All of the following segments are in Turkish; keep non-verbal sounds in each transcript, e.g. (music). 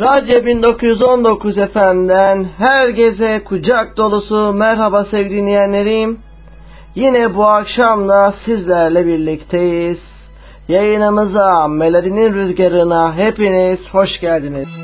Radyo 1919 FM'den herkese kucak dolusu merhaba sevgili dinleyenlerim. Yine bu akşam da sizlerle birlikteyiz. Yayınımıza, Melodinin Rüzgarı'na hepiniz hoş geldiniz.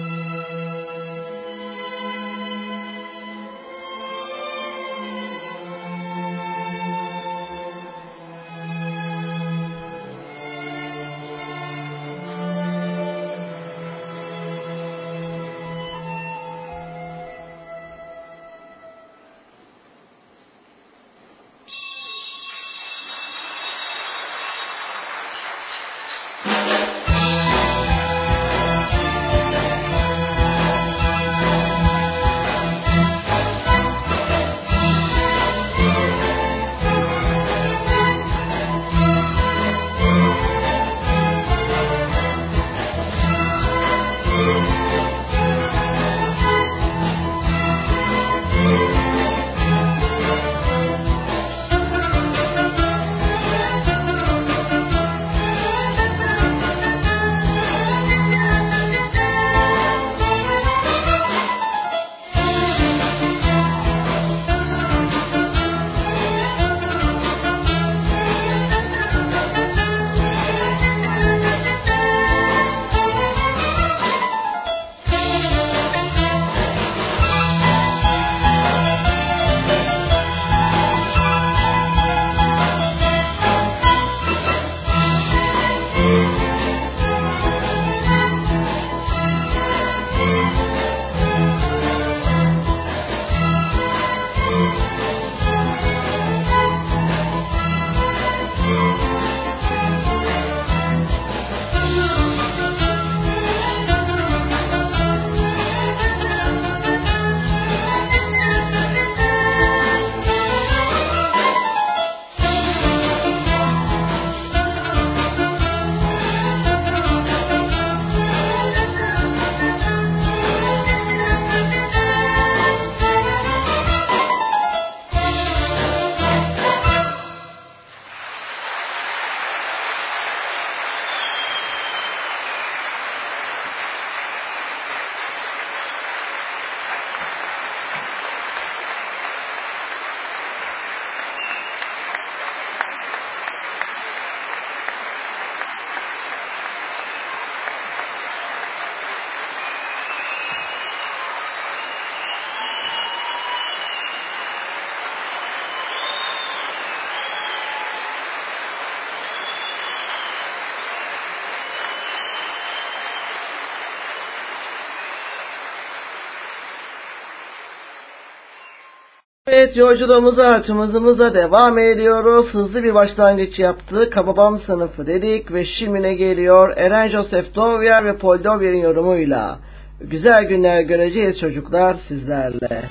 Evet yolculuğumuza açımızımıza devam ediyoruz. Hızlı bir başlangıç yaptık. Kababam sınıfı dedik ve şimdi ne geliyor? Eren Joseph Dovier ve Paul Dovier'in yorumuyla. Güzel günler göreceğiz çocuklar sizlerle.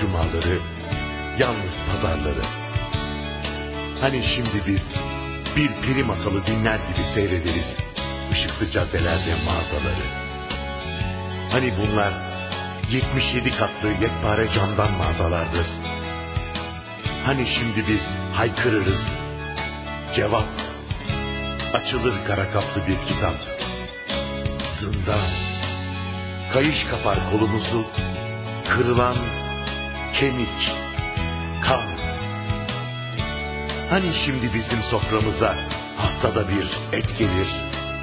cumaları, yalnız pazarları. Hani şimdi biz bir peri masalı dinler gibi seyrederiz ışıklı caddelerde mağazaları. Hani bunlar 77 katlı yekpare camdan mağazalardır. Hani şimdi biz haykırırız. Cevap açılır kara kaplı bir kitap. Zindan kayış kapar kolumuzu kırılan kemik, kan. Hani şimdi bizim soframıza haftada bir et gelir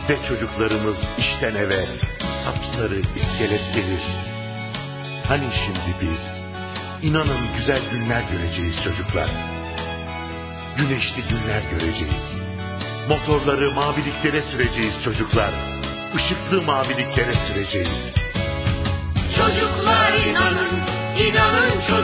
ve çocuklarımız işten eve sapsarı iskelet gelir. Hani şimdi biz İnanın güzel günler göreceğiz çocuklar. Güneşli günler göreceğiz. Motorları maviliklere süreceğiz çocuklar. Işıklı maviliklere süreceğiz. Çocuklar inanın, inanın çocuklar.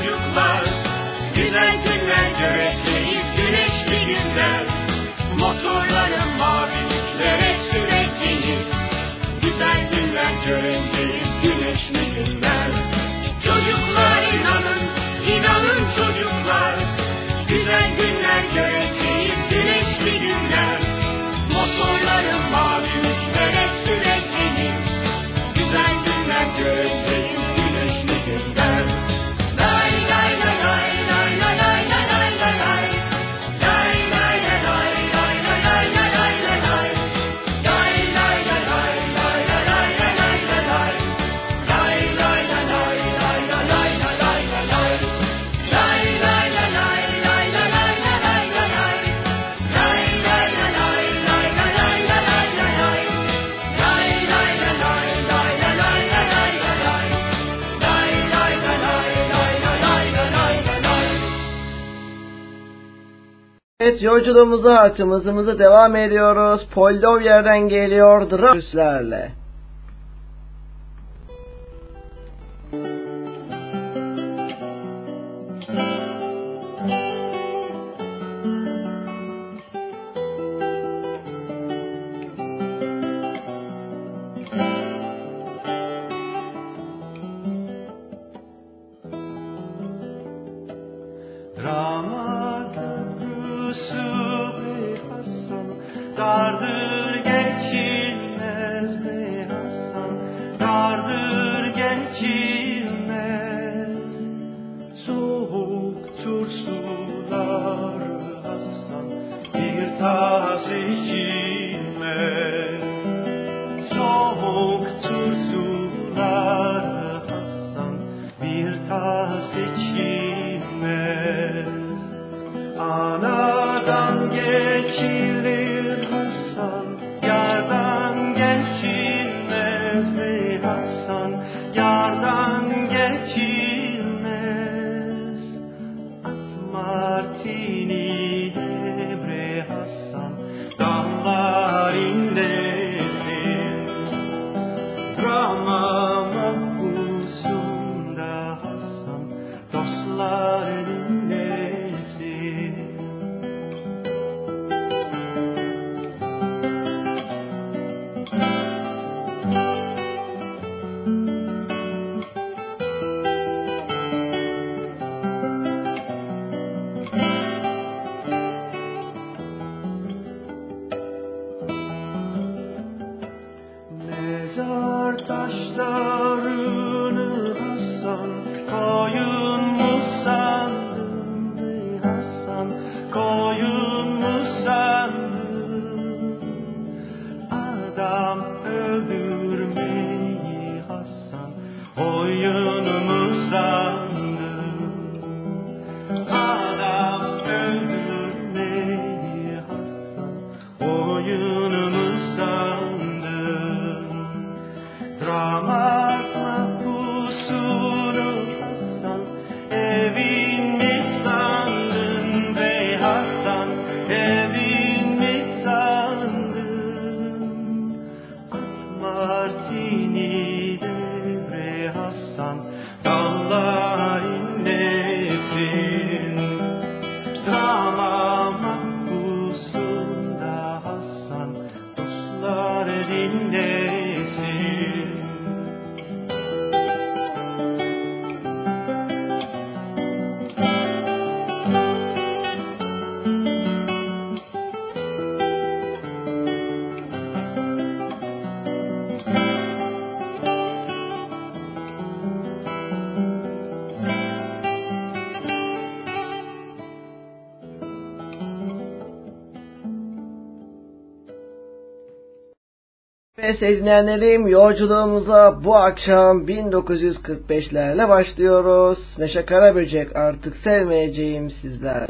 Evet yolculuğumuza atımızımızı devam ediyoruz. Poldovier'den geliyor Dragus'lerle. dinleyenlerim yolculuğumuza bu akşam 1945'lerle başlıyoruz. Neşe Karaböcek artık sevmeyeceğim sizler.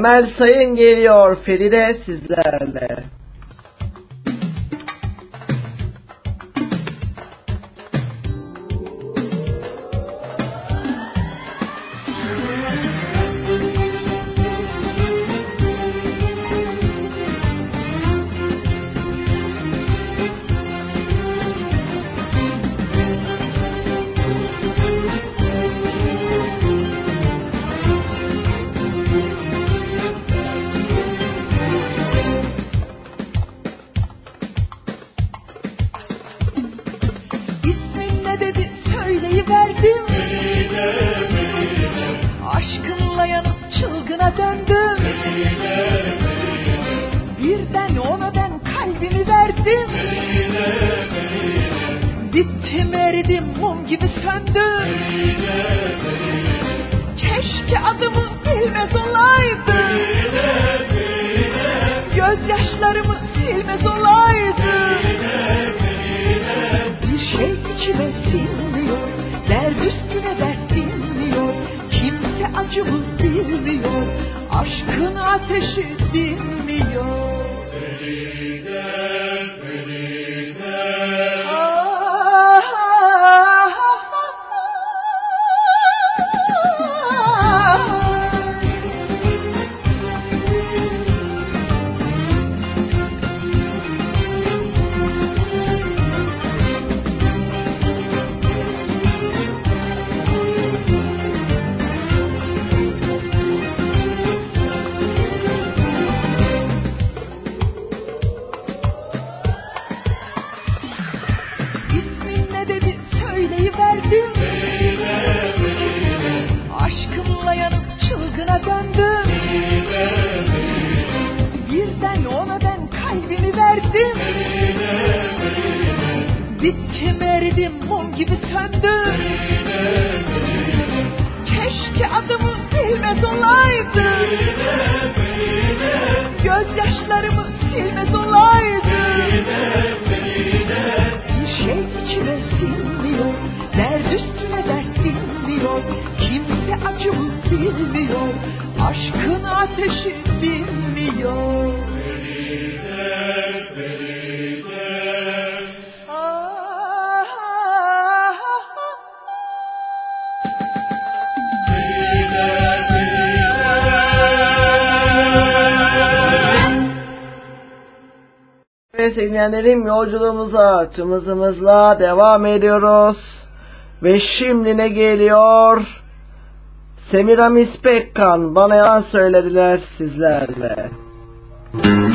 Emel Sayın geliyor Feride sizler. Keşke adımı bilmez olaydı Gözyaşlarımı silmez olaydı Bir şey içime sinmiyor Dert üstüne dert dinmiyor. Kimse acımı bilmiyor Aşkın ateşi dinmiyor. Söndü Keşke adımı bilmez olaydı Gözyaşlarımı silmez olaydı Bir şey içime sinmiyor Dert üstüne dert bilmiyor Kimse acımı bilmiyor Aşkın ateşi bilmiyor dinleyenlerim yolculuğumuza tüm hızımızla devam ediyoruz. Ve şimdi ne geliyor? Semiramis Pekkan bana yalan söylediler sizlerle. Bir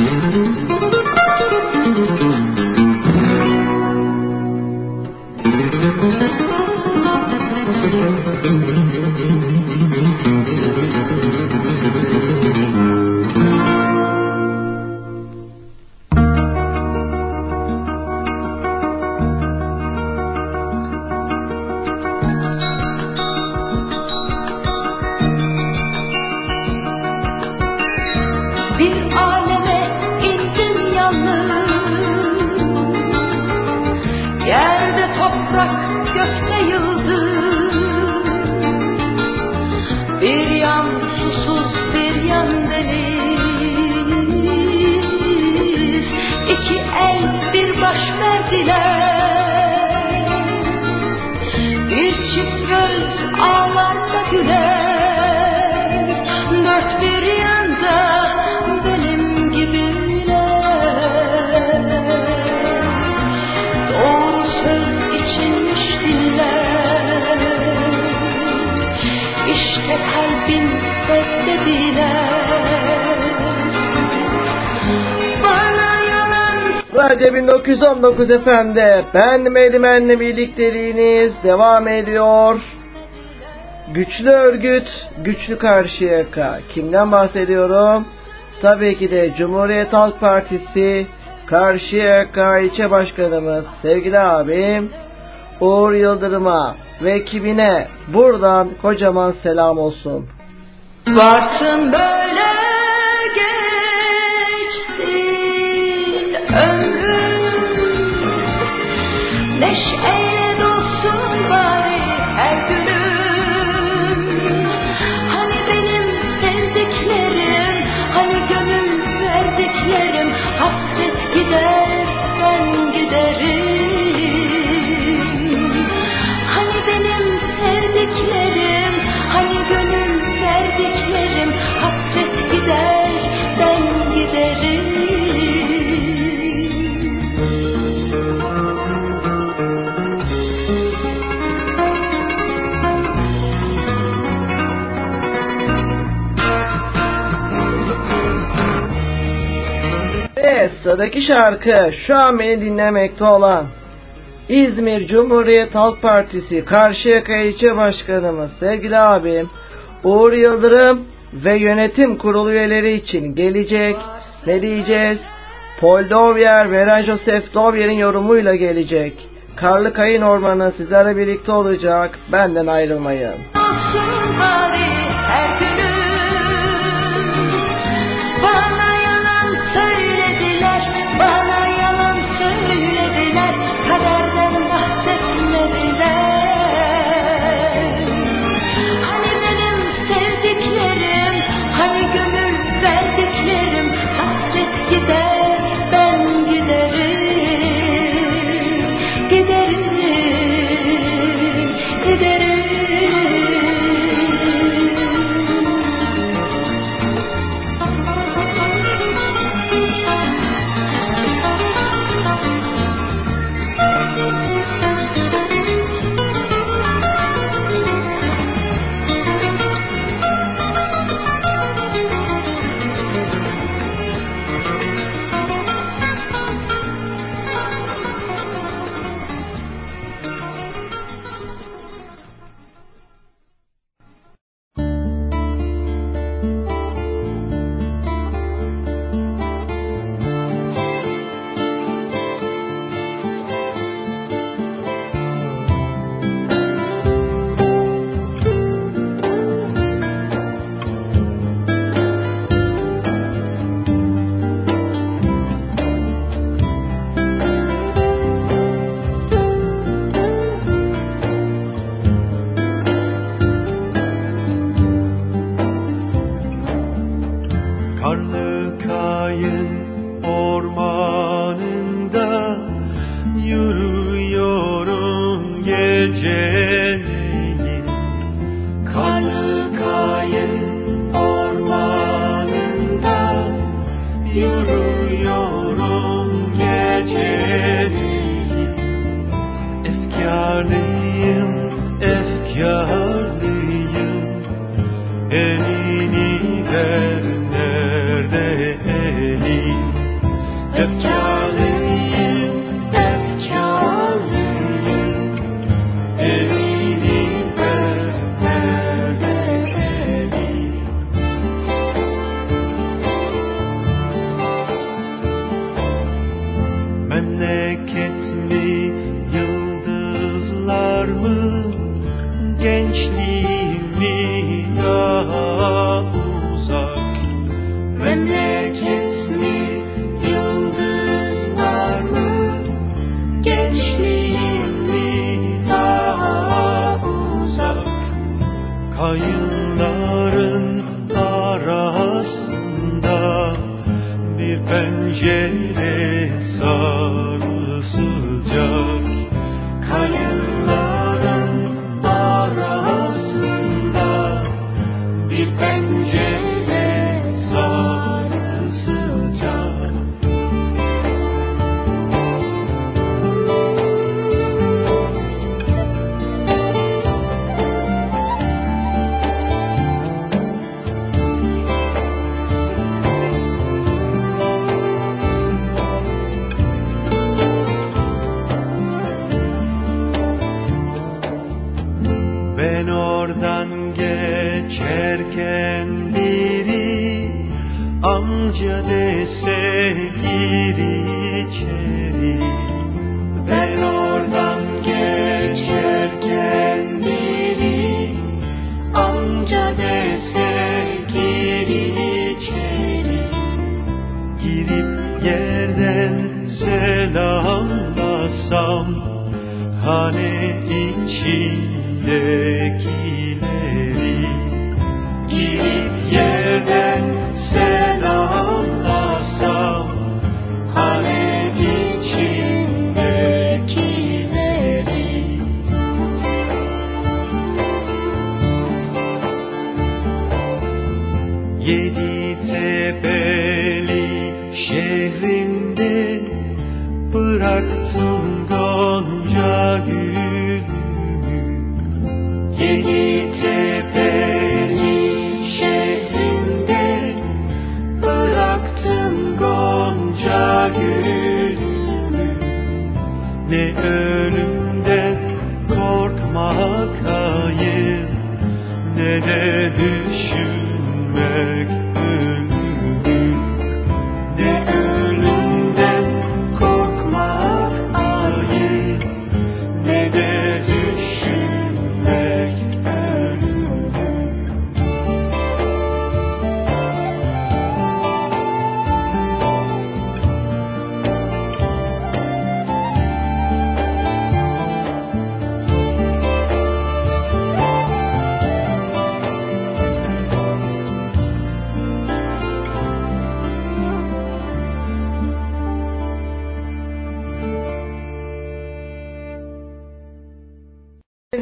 1919 efendi. Ben Medimen'le birlikteliğiniz devam ediyor. Güçlü örgüt, güçlü karşıyaka. Kimden bahsediyorum? Tabii ki de Cumhuriyet Halk Partisi Karşıyaka ilçe başkanımız sevgili abim Uğur Yıldırım'a ve ekibine buradan kocaman selam olsun. Varsın böyle geçsin ömrüm sıradaki şarkı şu an beni dinlemekte olan İzmir Cumhuriyet Halk Partisi Karşıyaka İlçe Başkanımız sevgili abim Uğur Yıldırım ve yönetim kurulu üyeleri için gelecek ne diyeceğiz? Paul Dovier ve Eren Joseph Dovier'in yorumuyla gelecek. Karlı Kayın Ormanı sizlerle birlikte olacak. Benden ayrılmayın. olsun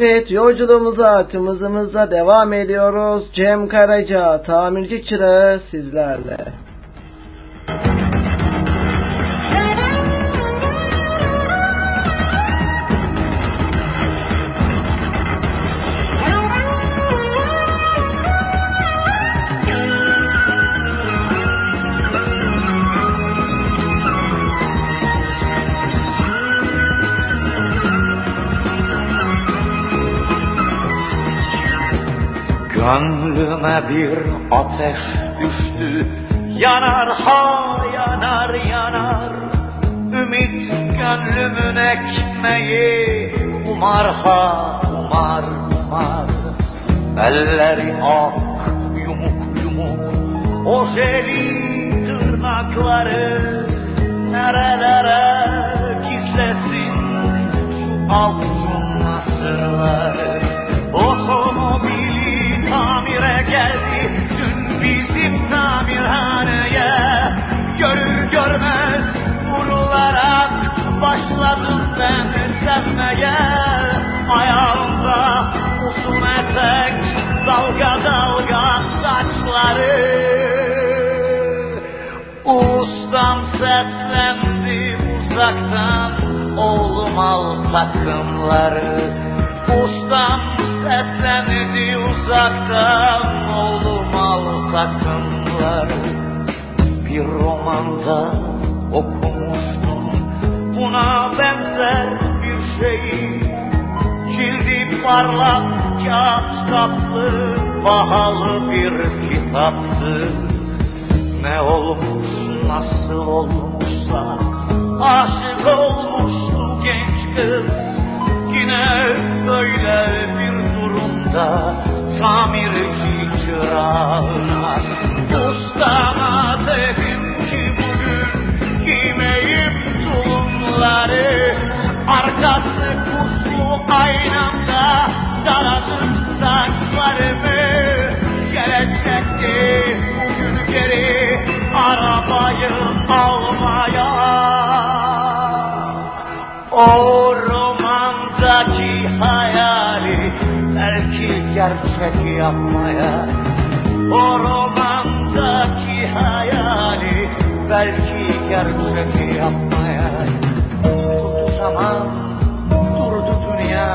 Evet yolculuğumuza atımızımıza devam ediyoruz. Cem Karaca tamirci çırağı sizlerle. Gönlüme bir ateş düştü, yanar ha yanar yanar. Ümit gönlümün ekmeği, umar ha umar umar. Elleri ak, yumuk yumuk, o jeli tırnakları nerelere gizlesin şu altın sırları. Başladım ben sevmeye Ayağımda uzun etek Dalga dalga saçları. Ulustan seslendi uzaktan Oğlum al takımları. Ustam seslendi uzaktan Oğlum al takımları. Bir romanda okum Buna benzer bir şeyi Cildi parlak kağıt kaplı Pahalı bir kitaptı. Ne olmuş nasıl olmuşsa Aşık olmuştu genç kız. Yine böyle bir durumda Tamirci çırağına Ustama dedim ki bugün Giymeyim tulumları Arkası puslu aynamda Daradım saçlarımı. Gelecekti bugün geri Arabayı almaya. O romandaki hayali Belki gerçek yapmaya. O romandaki hayali Belki gerçek yapmaya zaman, durdu dünya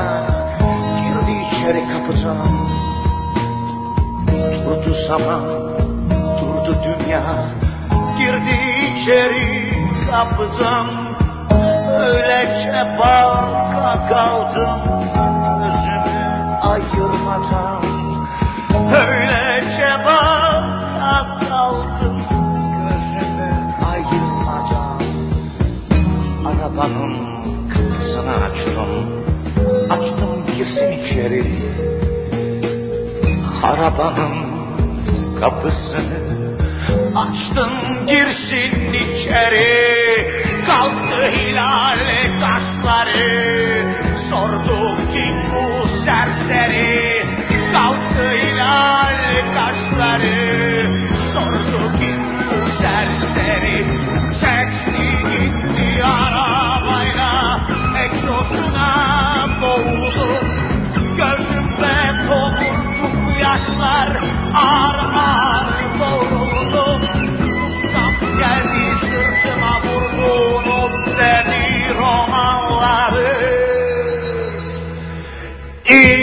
Girdi içeri kapıdan Durdu zaman, durdu dünya Girdi içeri kapıdan Öylece baka kaldım Gözümü ayırmadan. Öylece baka kaldım Gözümü ayırmadan. Arabanın kapısını açtım Açtım girsin içeri Arabanın kapısını Açtım girsin içeri Kalktı hilal kaşları Sordu kim bu serseri. Kalktı hilal kaşları yaşlar Ağır ağır doğruldu Ustam geldi sırtıma vurdu Notledi romanları. İşçisin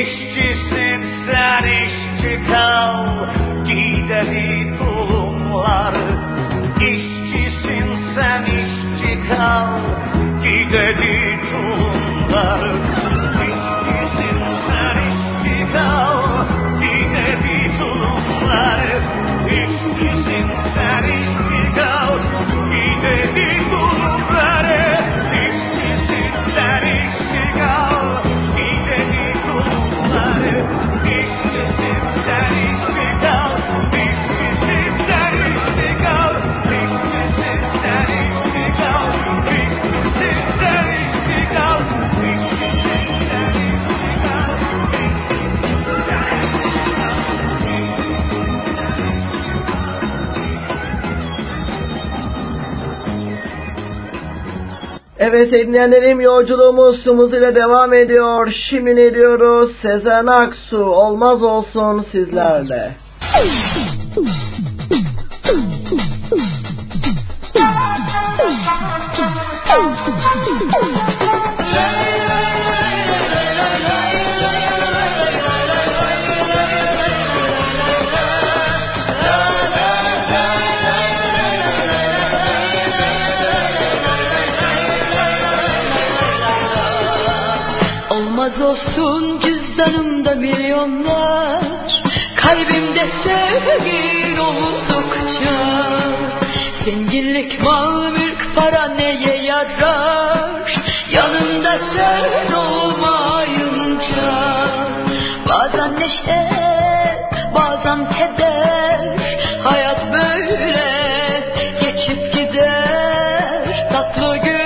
Evet dinleyenlerim yolculuğumuz Sumuz ile devam ediyor. Şimdi ne diyoruz? Sezen Aksu olmaz olsun sizlerle. (laughs) milyonlar Kalbimde sevgin oldukça Zenginlik, mal, mülk, para neye yarar? Yanında sen olmayınca Bazen neşe, bazen keder. Hayat böyle geçip gider Tatlı günler,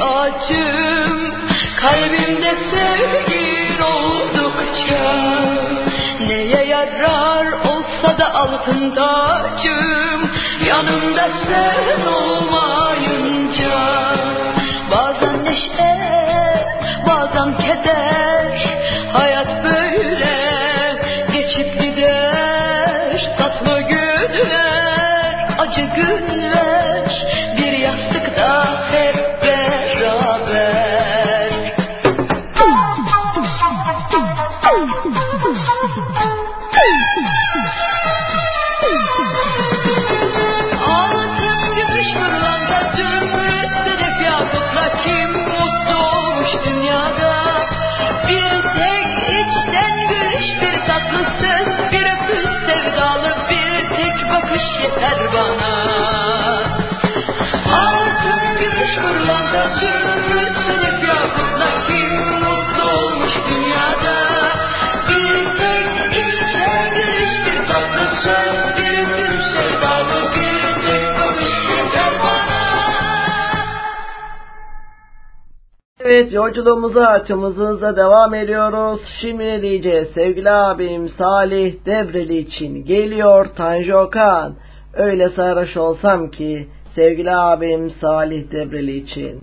acım. Kalbimde sevgi oldukça Neye yarar olsa da altında acım. Yanımda sen olmayınca Bazen neşe, bazen keder. Hayat böyle geçip gider Tatlı günler, acı günler. kalmış yeter bana. Altın gümüş kurlanda zümrüt sınıf yakutla kim? Evet yolculuğumuza açımızınıza devam ediyoruz. Şimdi ne diyeceğiz? Sevgili abim Salih Debreli için geliyor Tanju Okan. Öyle sarhoş olsam ki sevgili abim Salih Debreli için.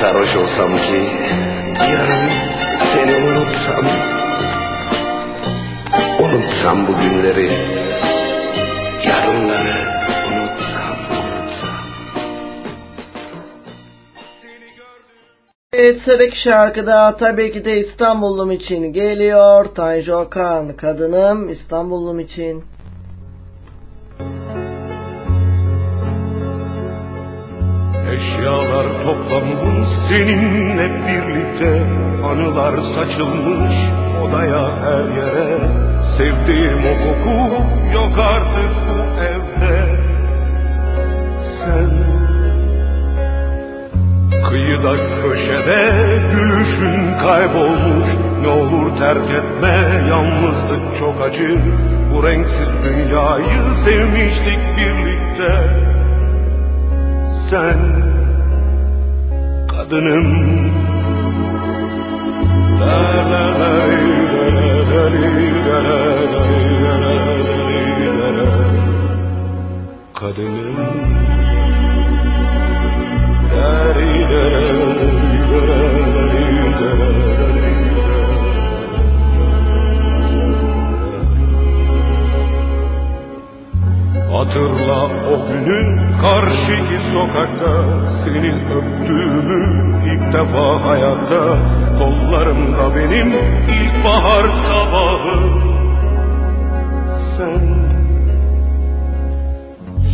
Sarhoş olsam ki yarın seni unutsam Unutsam bu günleri Yarınları unutsam unutsam Evet sıradaki şarkıda tabii ki de İstanbullum için geliyor. Tanju Okan kadınım İstanbullum için. Eşyalar toplanmış seninle birlikte Anılar saçılmış odaya her yere. Sevdiğim o koku yok artık bu evde. Sen Kıyıda köşede gülüşün kaybolmuş. Ne olur terk etme yalnızlık çok acı. Bu renksiz dünyayı sevmiştik birlikte. Sen kadınım Kadınım Kadınım Hatırla o günü karşıki sokakta Senin öptüğümü ilk defa hayatta. Kollarımda benim ilkbahar sabahı. Sen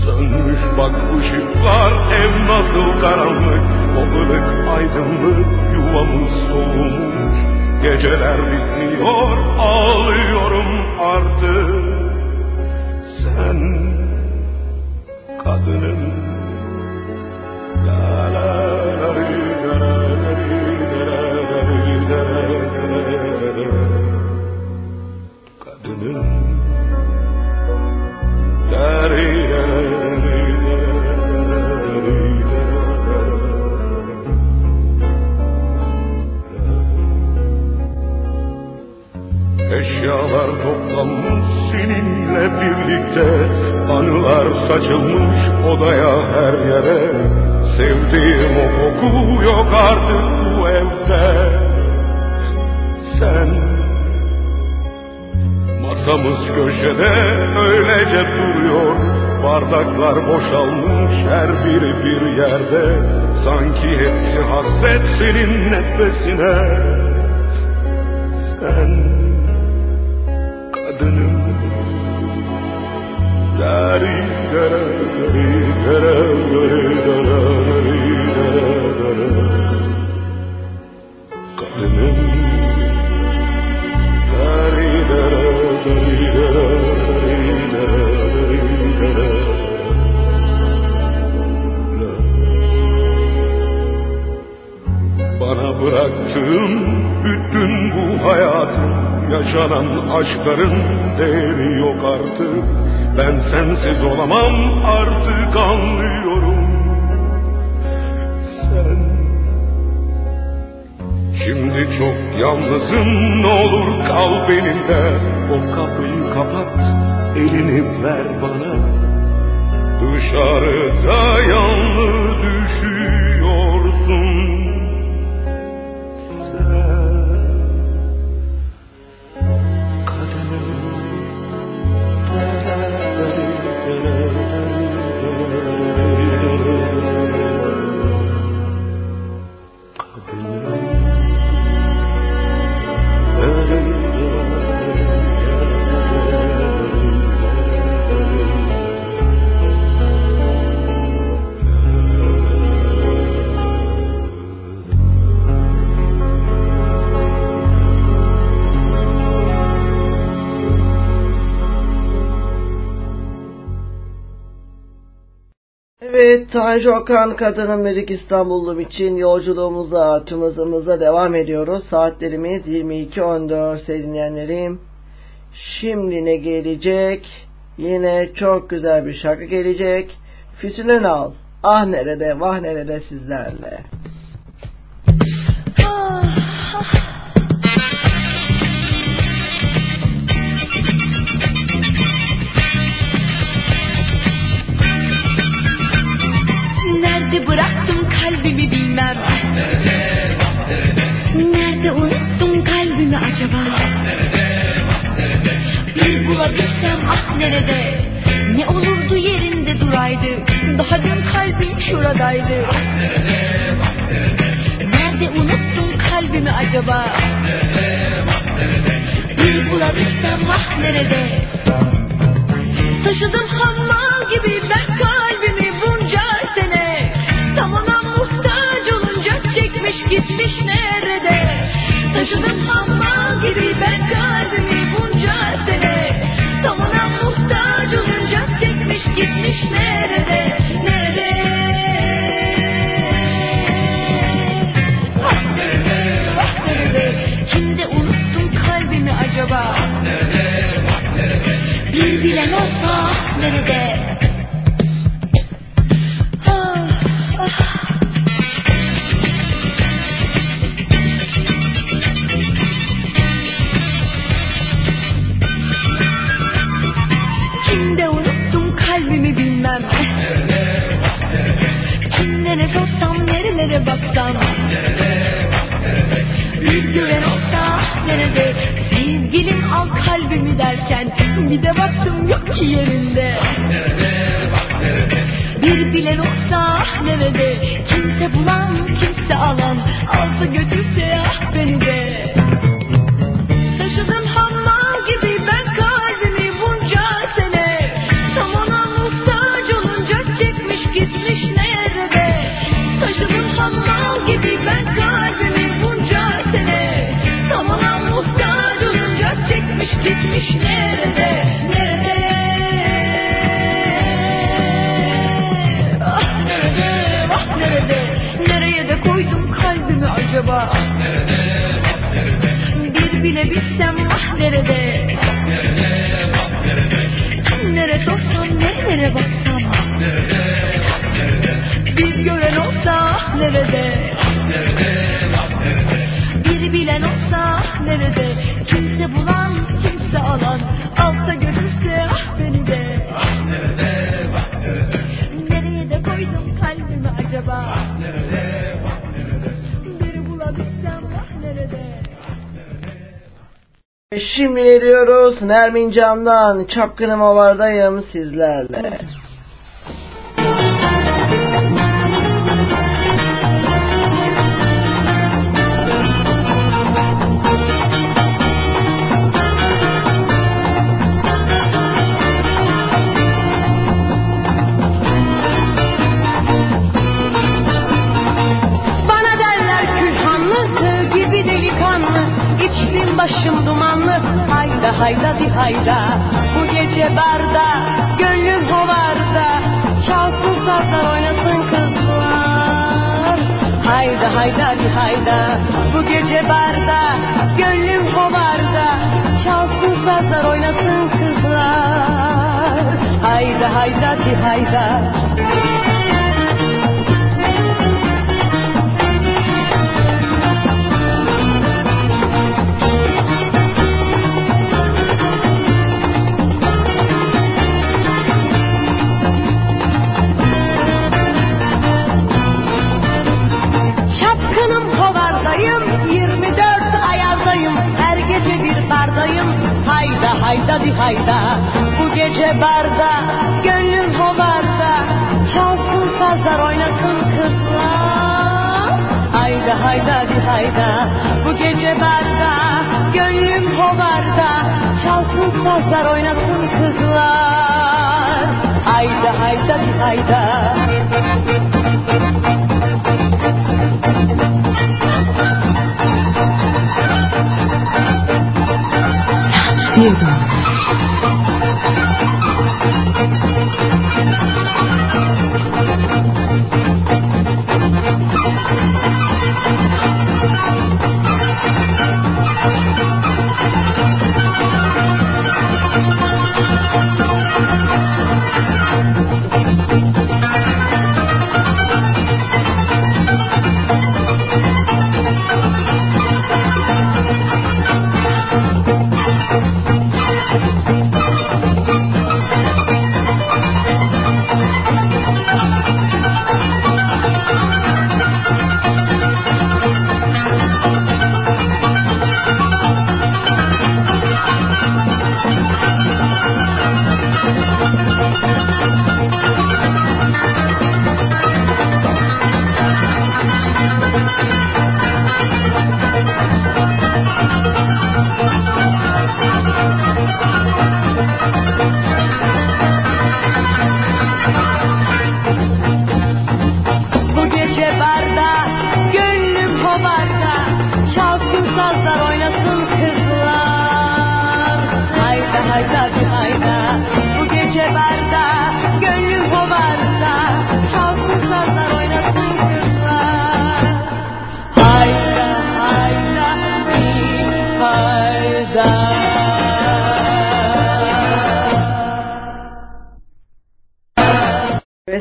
Sönmüş bak ışıklar ev nasıl karanlık. O ılık aydınlık yuvamız soğumuş Geceler bitmiyor ağlıyorum artık. Sen kadının Kadının Eşyalar toplanmış seninle birlikte. Anılar saçılmış odaya her yere. Sevdiğim o koku yok artık bu evde. Sen Masamız köşede öylece duruyor. Bardaklar boşalmış her biri bir yerde. Sanki hepsi hasret senin nefesine. Sen kadınım Bana bıraktığın bütün bu hayatın Yaşanan aşkların değeri yok artık Ben sensiz olamam artık anlıyorum. Sen. Şimdi çok yalnızım ne olur kal benimle. O kapıyı kapat elini ver bana. Dışarıda yalnız düşüyorsun Tanju Okan kadınım dedik İstanbullum için yolculuğumuza tüm hızımıza devam ediyoruz. Saatlerimiz 22.14 sevgili dinleyenlerim. Şimdi ne gelecek? Yine çok güzel bir şarkı gelecek. Füsun Önal. Ah nerede vah nerede sizlerle. Nerede bıraktım kalbimi bilmem. Nerede unuttum kalbimi acaba? Bir bulabilsem ah nerede? Ne olurdu yerinde duraydı. Daha dün kalbim şuradaydı. Nerede unuttum kalbimi acaba? mermincandan çapkınım ovardayım sizlerle.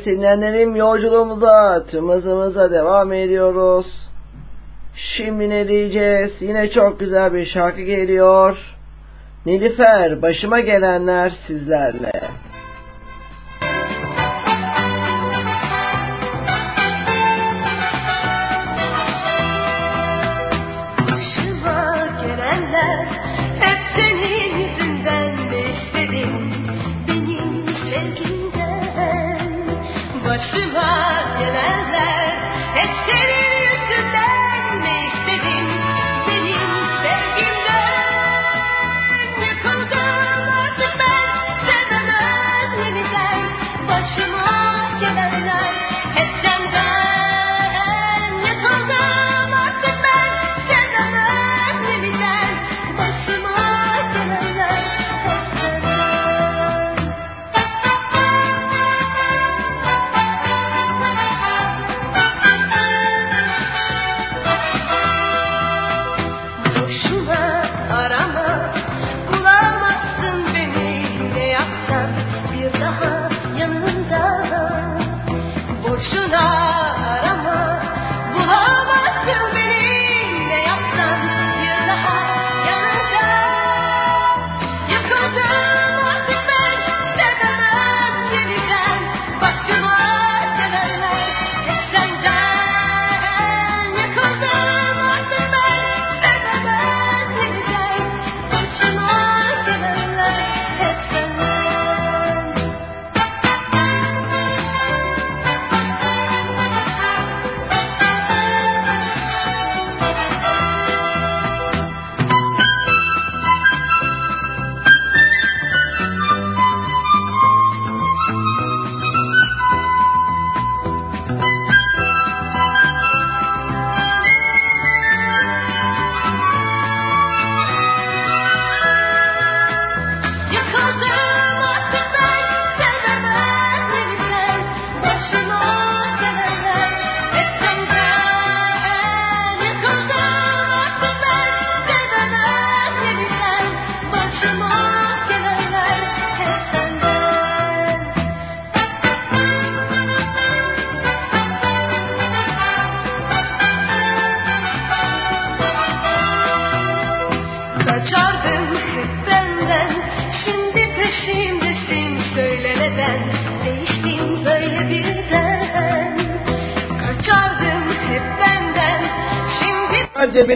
Ve dinleyenlerim yolculuğumuza, tüm hızımıza devam ediyoruz. Şimdi ne diyeceğiz? Yine çok güzel bir şarkı geliyor. Nilüfer, başıma gelenler sizlerle.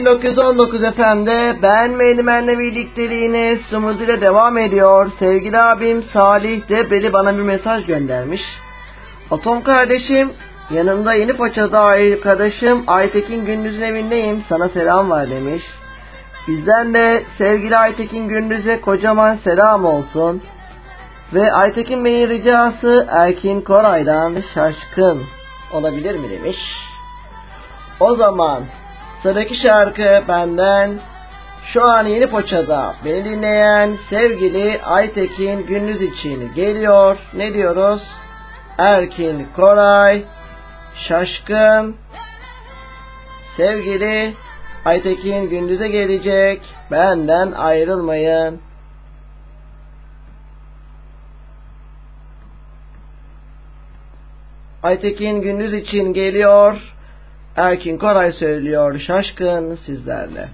1919 efendi ben ve Elimen'le birlikteliğine Sumuz ile devam ediyor. Sevgili abim Salih Debreli bana bir mesaj göndermiş. Atom kardeşim yanımda yeni paçada arkadaşım Aytekin Gündüz'ün evindeyim sana selam var demiş. Bizden de sevgili Aytekin Gündüz'e kocaman selam olsun. Ve Aytekin Bey'in ricası Erkin Koray'dan şaşkın olabilir mi demiş. O zaman sıradaki şarkı benden şu an yeni poçada beni dinleyen sevgili Aytekin Gündüz için geliyor. Ne diyoruz? Erkin Koray Şaşkın Sevgili Aytekin Gündüz'e gelecek. Benden ayrılmayın. Aytekin Gündüz için geliyor. Erkin Koray söylüyor. Şaşkın sizlerle.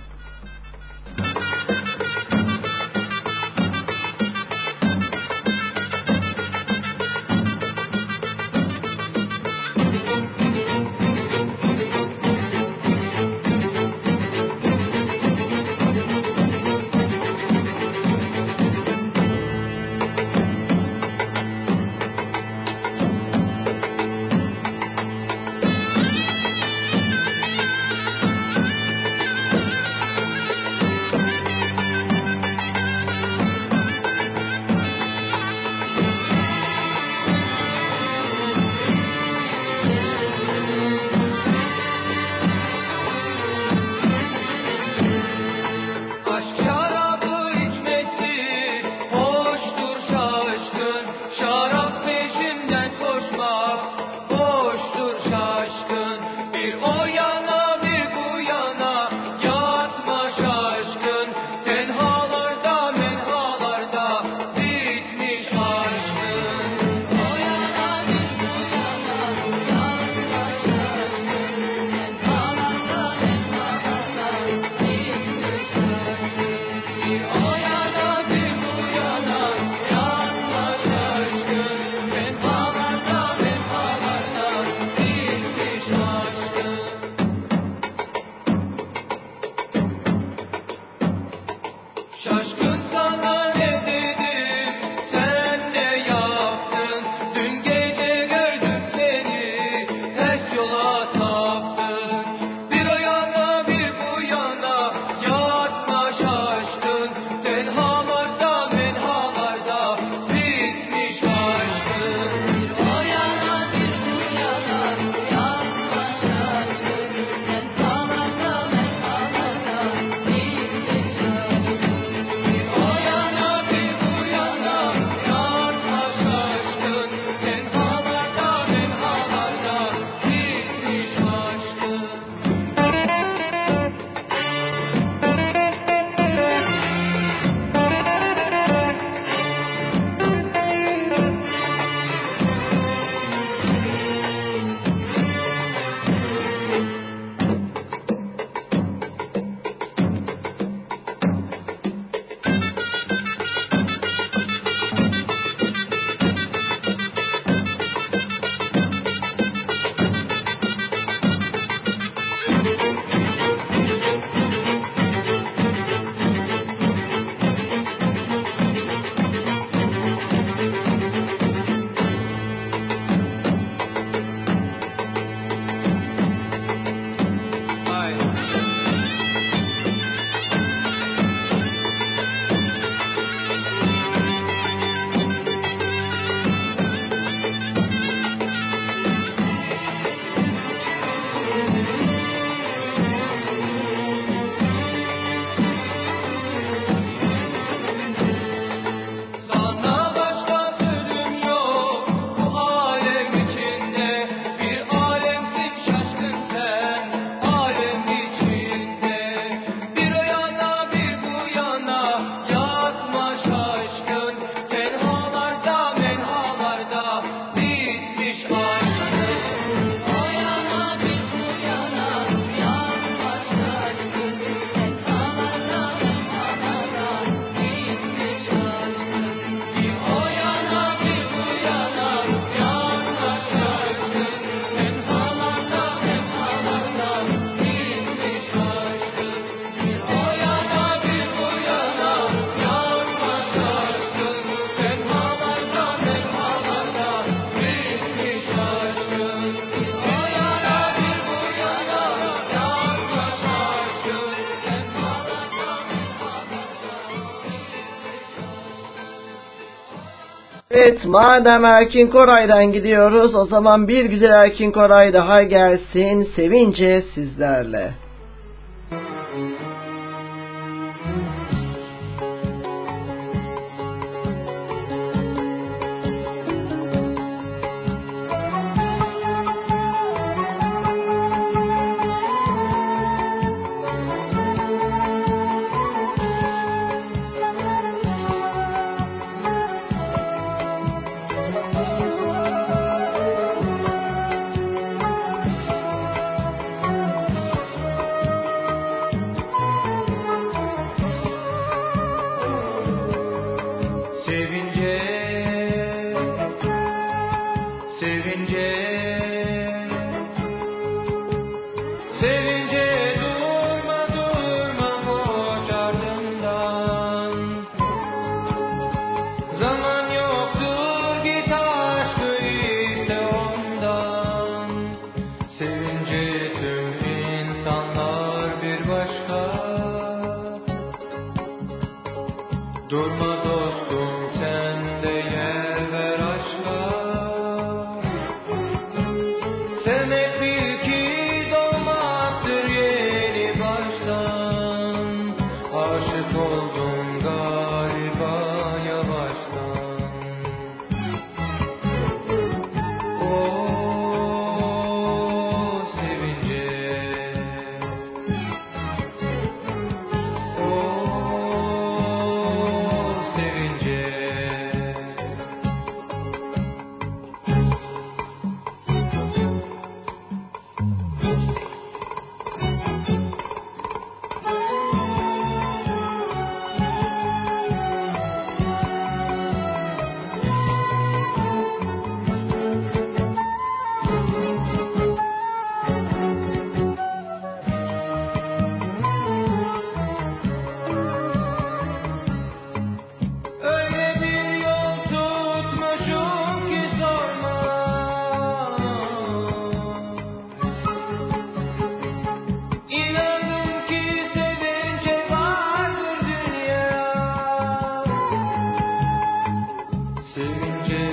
madem Erkin Koray'dan gidiyoruz o zaman bir güzel Erkin Koray daha gelsin sevince sizlerle. singing.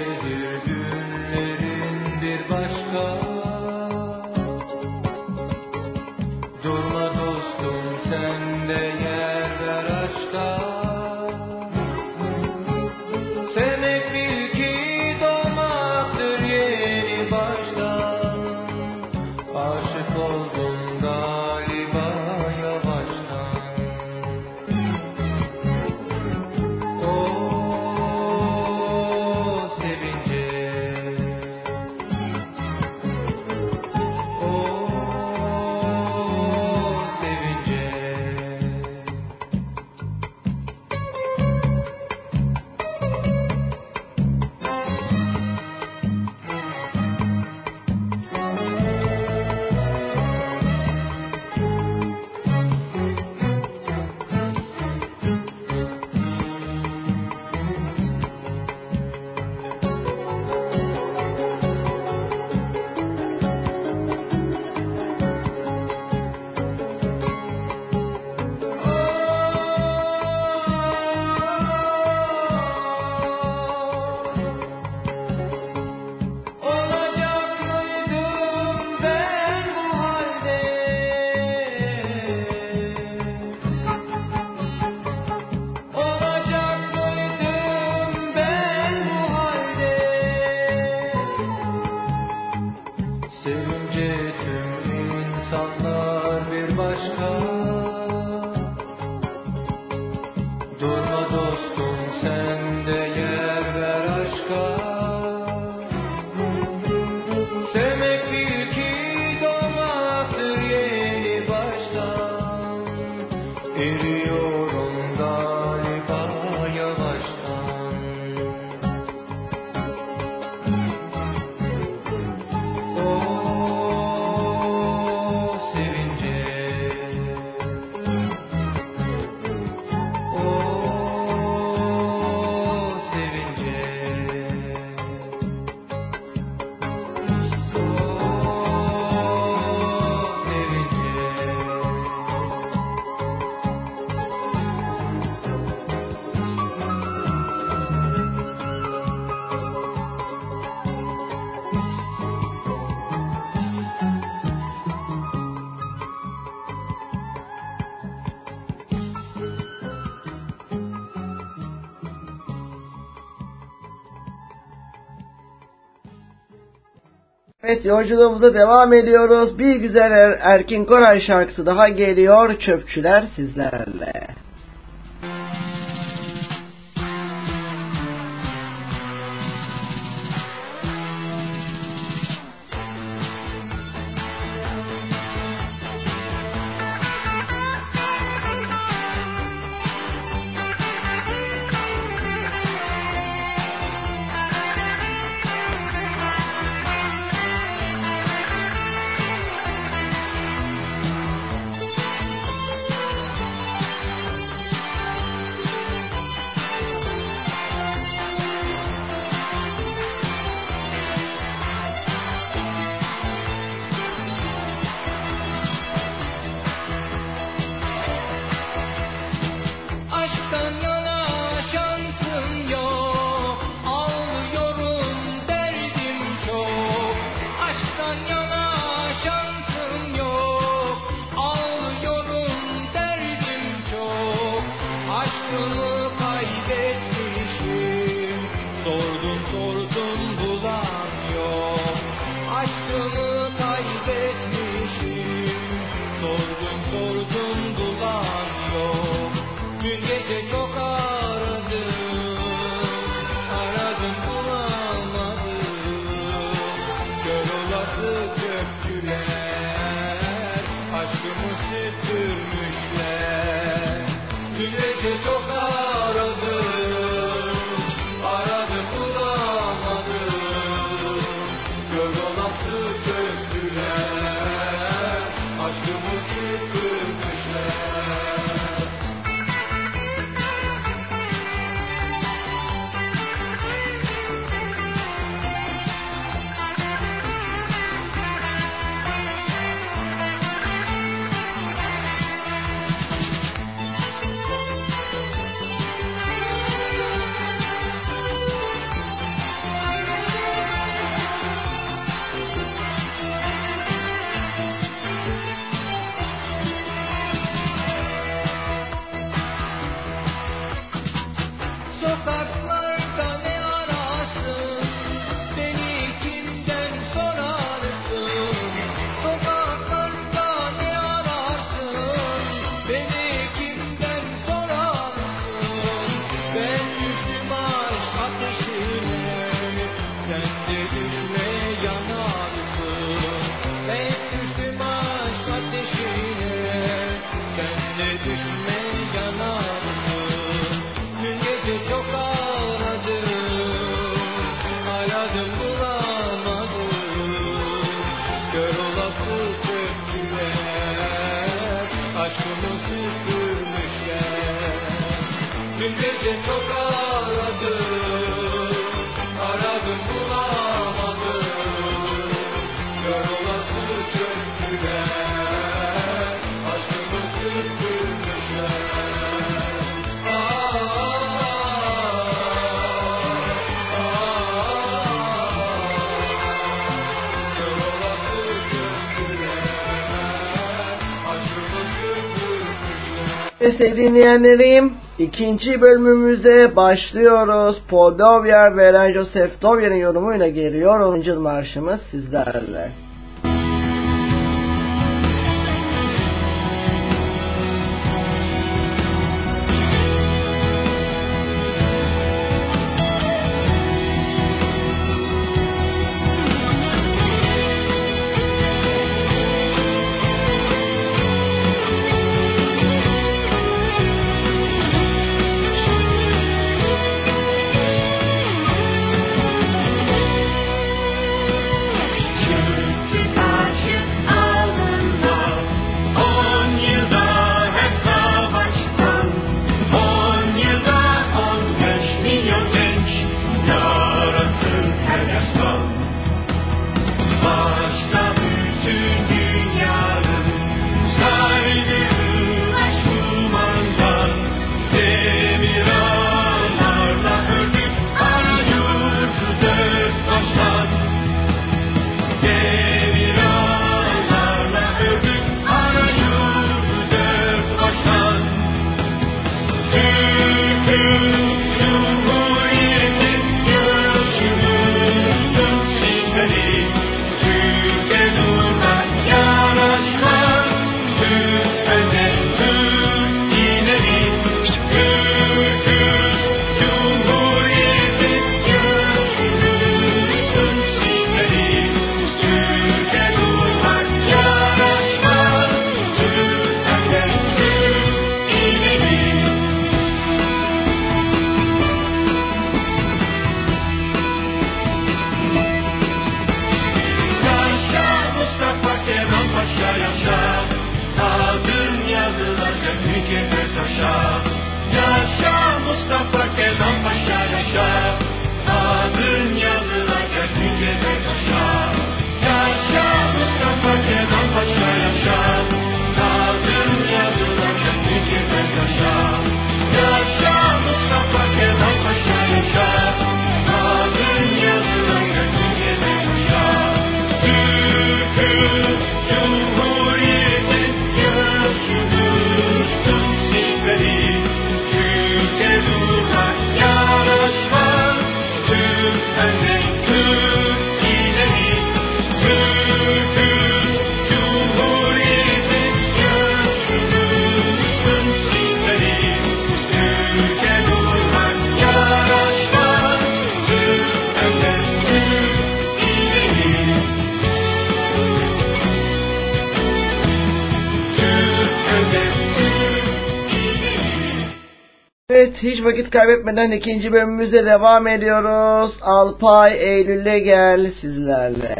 Evet yolculuğumuza devam ediyoruz. Bir güzel er Erkin Koray şarkısı daha geliyor. Çöpçüler sizlerle. Sevgili dinleyenlerim. ikinci bölümümüze başlıyoruz. Paul Dovier ve Eren Joseph Dovier'in yorumuyla geliyor. 10. marşımız sizlerle. Kaybetmeden ikinci bölümümüze devam ediyoruz. Alpay Eylül'e gel sizlerle.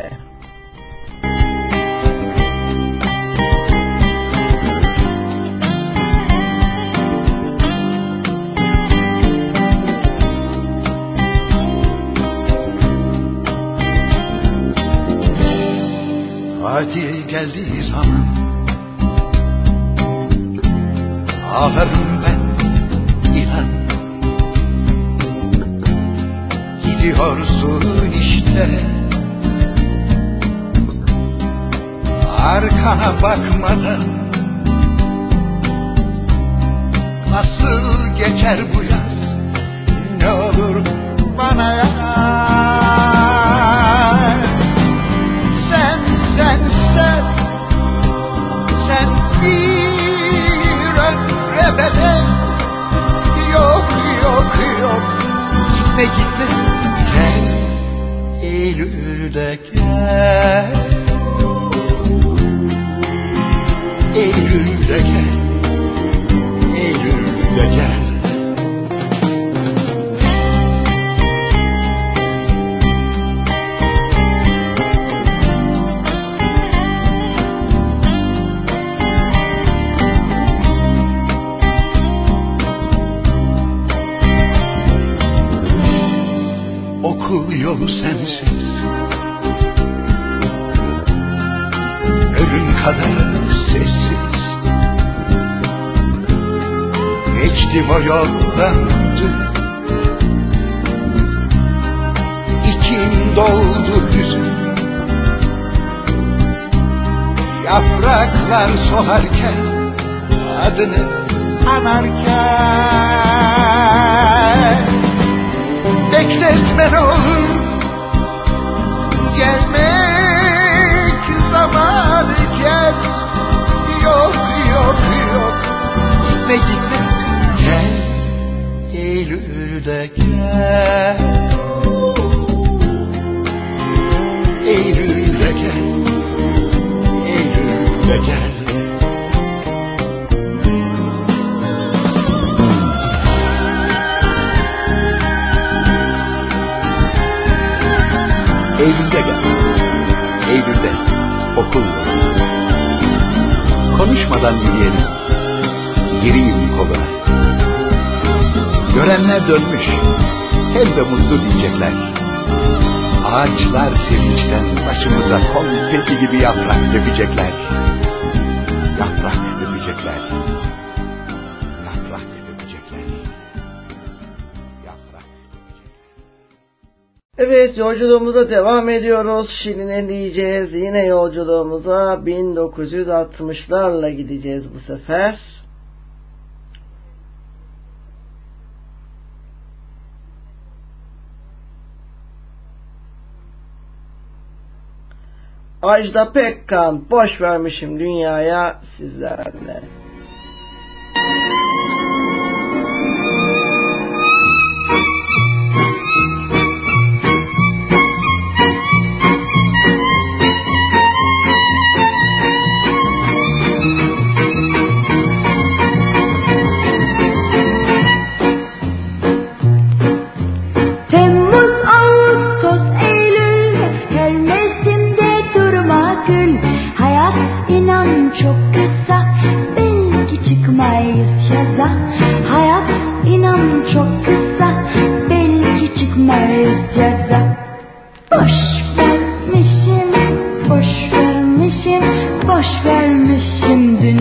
Yolu sensiz. Ölüm kadar sessiz. Geçtim o yoldan İçim doldu hüzün Yapraklar solarken Adını anarken. Bekletme olur Gelmek zamanı gel. Yok yok yok. Gitme gitme Gel. Eylül'de gel Konuşmadan yürüyelim. Gireyim koluna. Görenler dönmüş. Hem de mutlu diyecekler. Ağaçlar sevinçten başımıza konfeti gibi yaprak dökecekler. Evet yolculuğumuza devam ediyoruz. Şirin'e diyeceğiz. Yine yolculuğumuza 1960'larla gideceğiz bu sefer. Ajda Pekkan boş vermişim dünyaya sizlerle.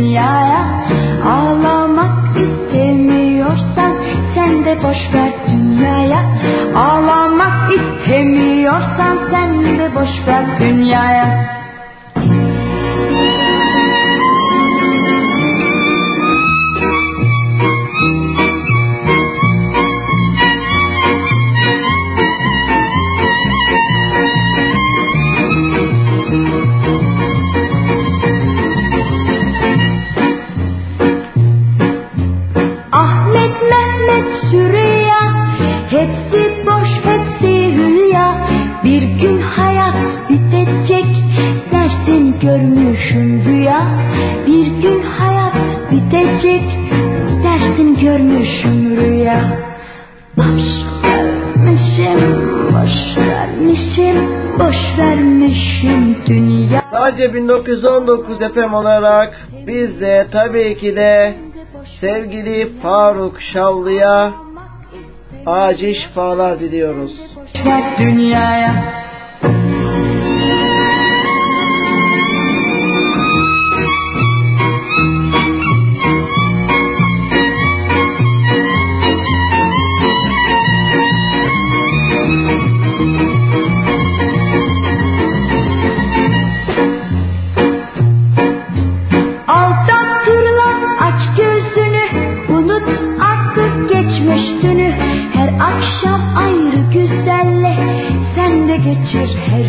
Dünyaya Ağlamak istemiyorsan Sen de boş ver dünyaya. Ağlamak istemiyorsan Sen de boş ver dünyaya görmüşüm rüya. Bir gün hayat bitecek Dersin görmüşüm rüya. Boş vermişim boş vermişim boş vermişim dünya Sadece 1919 FM olarak biz de tabii ki de sevgili Faruk Şallı'ya acil şifalar diliyoruz. dünyaya Sen de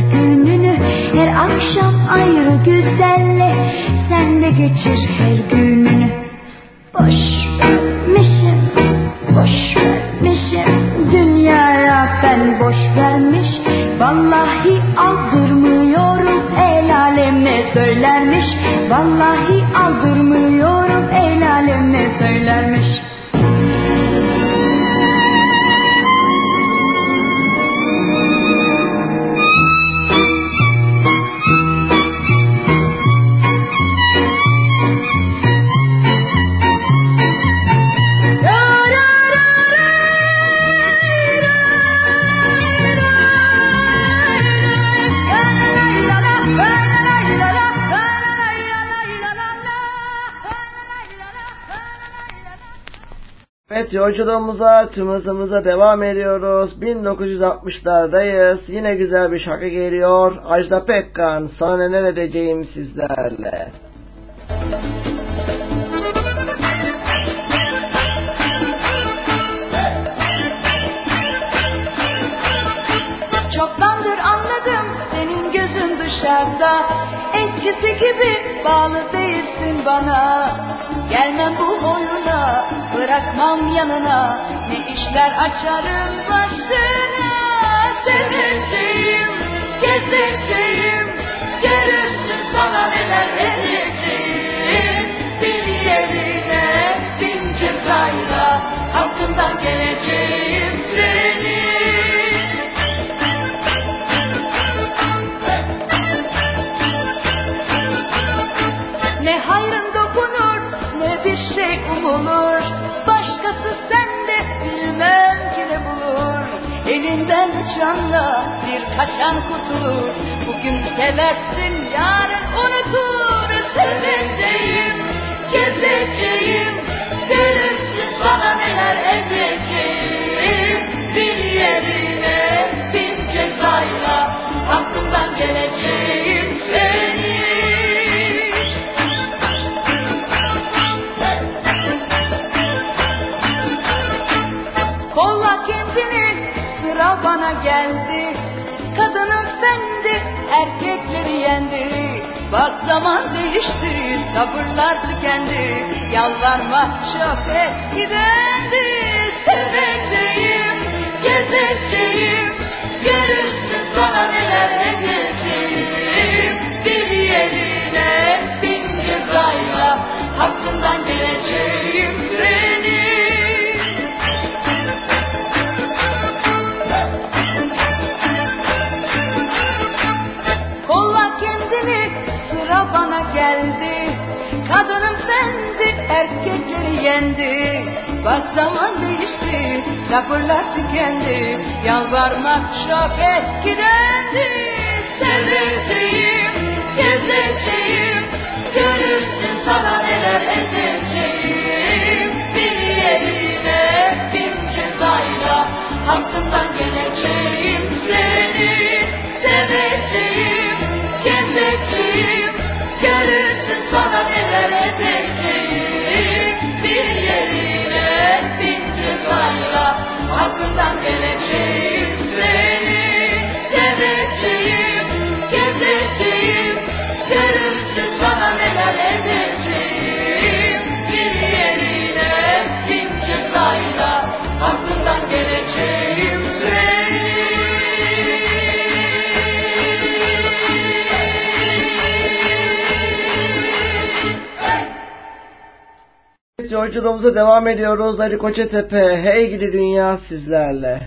yolculuğumuza, tüm hızımıza devam ediyoruz. 1960'lardayız. Yine güzel bir şarkı geliyor. Ajda Pekkan, sana neler edeceğim sizlerle. Çoktandır anladım senin gözün dışarıda Eskisi gibi bağlı değilsin bana Gelmem bu oyuna bırakmam yanına Ne işler açarım başına. Seveceğim, gezeceğim Görürsün sana neler edeceğim. Bir yerine bin cezayla Altından geleceğim Elinden uçanla bir kaçan kurtulur. Bugün seversin yarın unutur. Seveceğim, gezeceğim. Görürsün sana neler edeceğim. Bir yerine bin cezayla Aklımdan geleceğim erkekleri yendi. Bak zaman değişti sabırlar tükendi. Yalvarmak çok eskidendi Seveceğim gezeceğim. Görürsün sana neler edeceğim Bir yerine bin cezayla Hakkından geleceğim yendi Bak zaman değişti sabırlar tükendi. Yalvarmak çok eskidendi. Seveceğim, gezeceğim Görürsün sana neler edeceğim. Bir yerine bin cezayla Hakkından geleceğim Hakkından geleceğim yolculuğumuza devam ediyoruz. Ali Koçetepe, Hey Gidi Dünya sizlerle.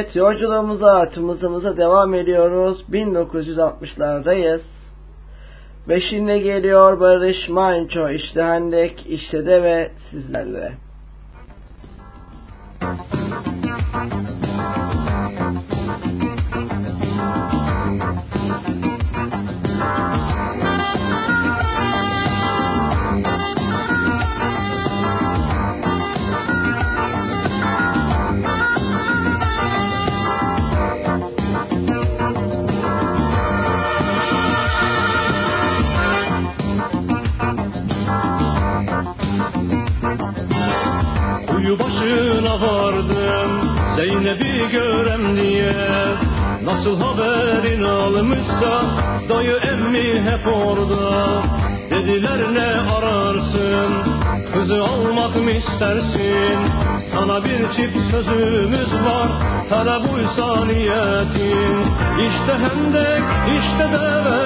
Evet yolculuğumuza tımızımıza devam ediyoruz. 1960'lardayız. Ve şimdi geliyor Barış Manço işte Hendek işte de ve sizlerle. Çift sözümüz var Hele buysa niyetin İşte hendek işte deve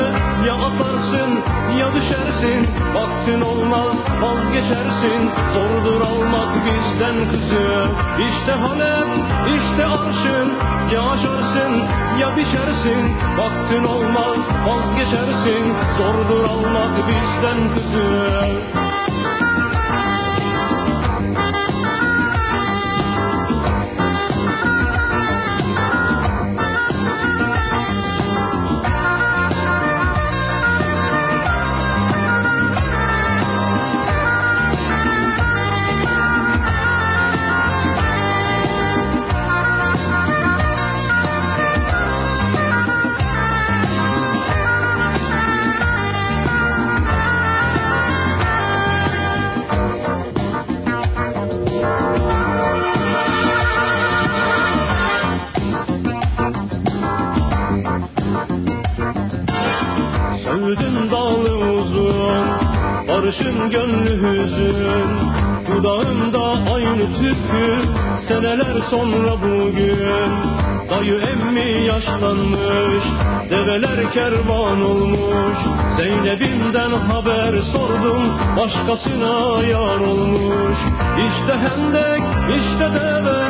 Ya atarsın ya düşersin. Vaktin olmaz vazgeçersin. Zordur almak bizden kızı. İşte Halep işte arşın. Ya aşarsın ya biçersin. Vaktin olmaz vazgeçersin. Zordur almak bizden kızı başkasına yar olmuş. İşte hendek işte deve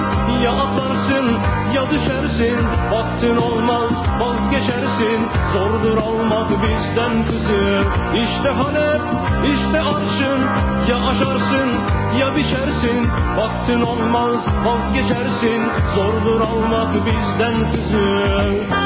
ya atlarsın ya düşersin. Vaktin olmaz vazgeçersin. Zordur almak bizden kızı. İşte Halep işte arşın. Ya aşarsın ya biçersin. Vaktin olmaz vazgeçersin. Zordur almak bizden kızı.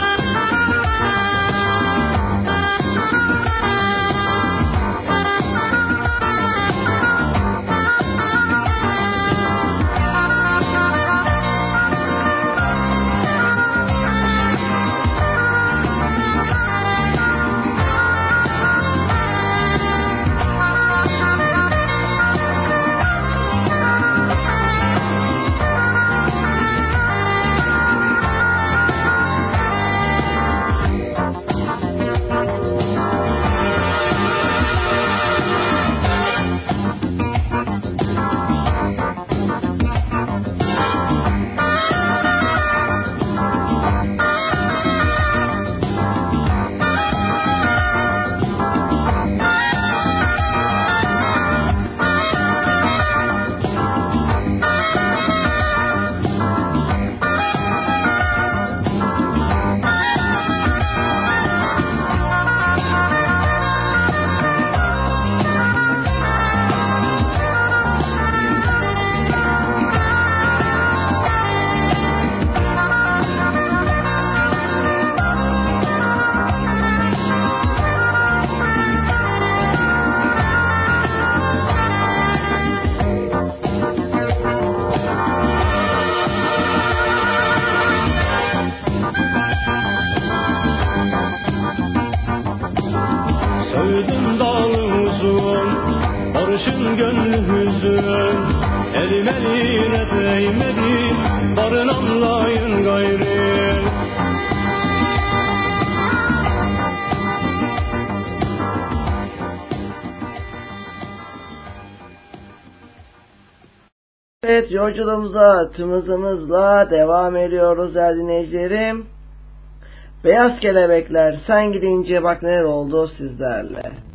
Elmeli ne değmedi Barın anlayın gayrı Evet yolculuğumuza tüm devam ediyoruz değerli dinleyicilerim. Beyaz kelebekler sen gidince bak neler oldu sizlerle.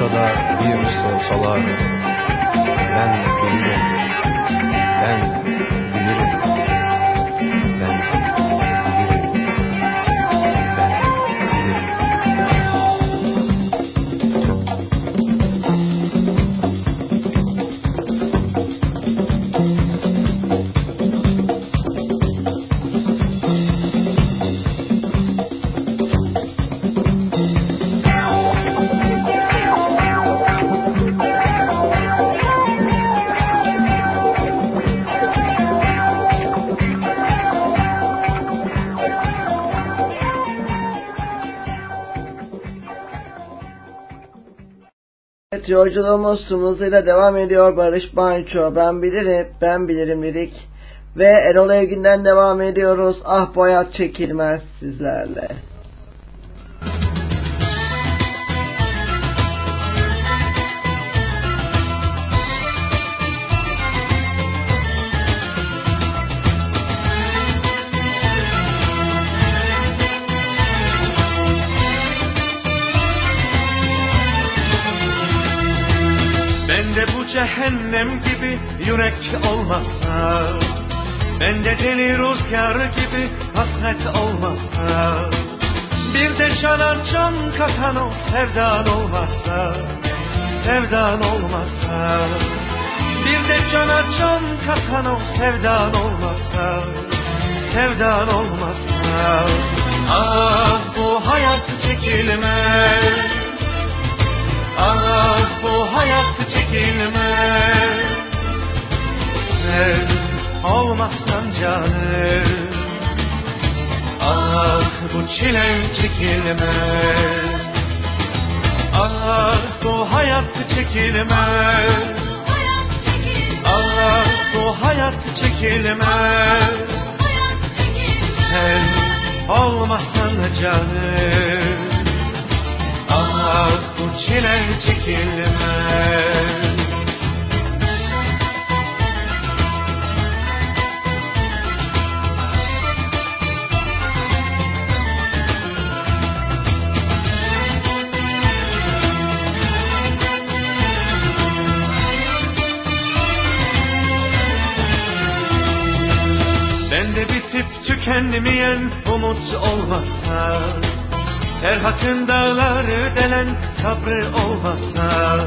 Barış'a da bir sorsalar yolculuğumuz hızıyla devam ediyor. Barış Manço ben bilirim ben bilirim dedik. Ve Erol Evgin'den devam ediyoruz. Ah bu çekilmez sizlerle. Rüzgar gibi hasret olmazsa Bir de cana can katan o sevdan olmazsa Sevdan olmazsa Bir de cana can katan o sevdan olmazsa Sevdan olmazsa. Ah bu hayat çekilmez. Ah bu hayat çekilmez. Sen olmazsan canım Ah bu çile çekilmez. Ah bu hayat çekilmez. Ah bu hayat çekilmez. Sen olmazsan canım Ah bu çile çekilmez tükenmeyen umut olmazsa Ferhat'ın dağları delen sabrı olmazsa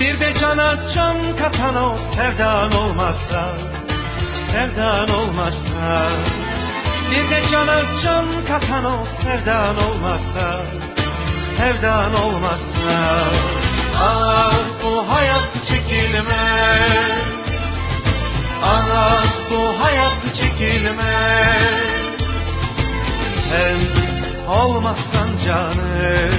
Bir de cana can katan o sevdan olmazsa Sevdan olmazsa Bir de cana can katan o sevdan olmazsa Sevdan olmazsa Ah bu hayat çekilmez. Ah bu hayat çekilmez. Sen olmazsan canım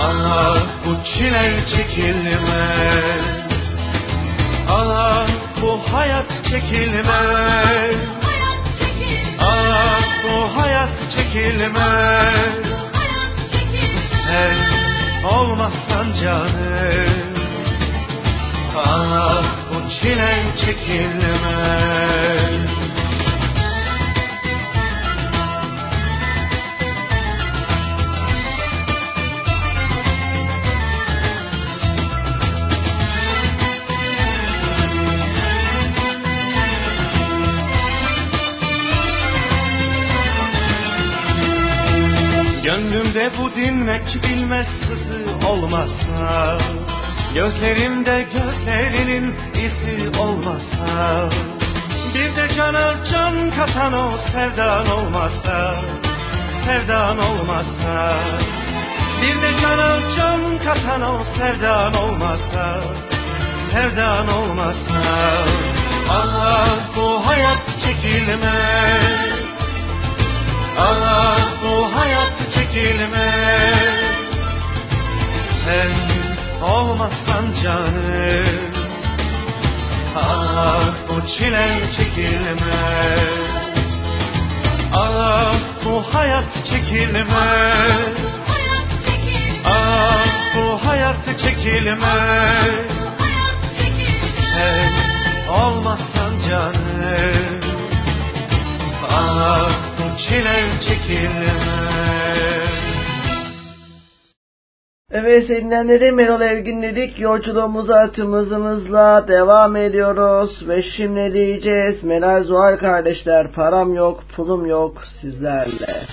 Ah bu çile çekilmez. Ah bu hayat çekilmez. Ah bu hayat çekilmez. Sen olmazsan canım Ah silen çekilmez. Gönlümde bu dinmek bilmez sızı olmazsa Gözlerimde gözlerinin izi olmazsa Bir de cana can katan o sevdan olmazsa Sevdan olmazsa. Bir de cana can katan o sevdan olmazsa Sevdan olmazsa. Allah bu hayat çekilmez. Allah bu hayat çekilmez. Sen olmazsan canım. Ah bu çile çekilmez. Ah bu hayat çekilmez. Ah bu hayat çekilmez. Sen olmazsan canım. Ah bu çile çekilmez Evet dinleyenlerim Erol Evgin dedik. Yolculuğumuza tüm hızımızla devam ediyoruz. Ve şimdi diyeceğiz Meral Zuhal kardeşler param yok pulum yok sizlerle.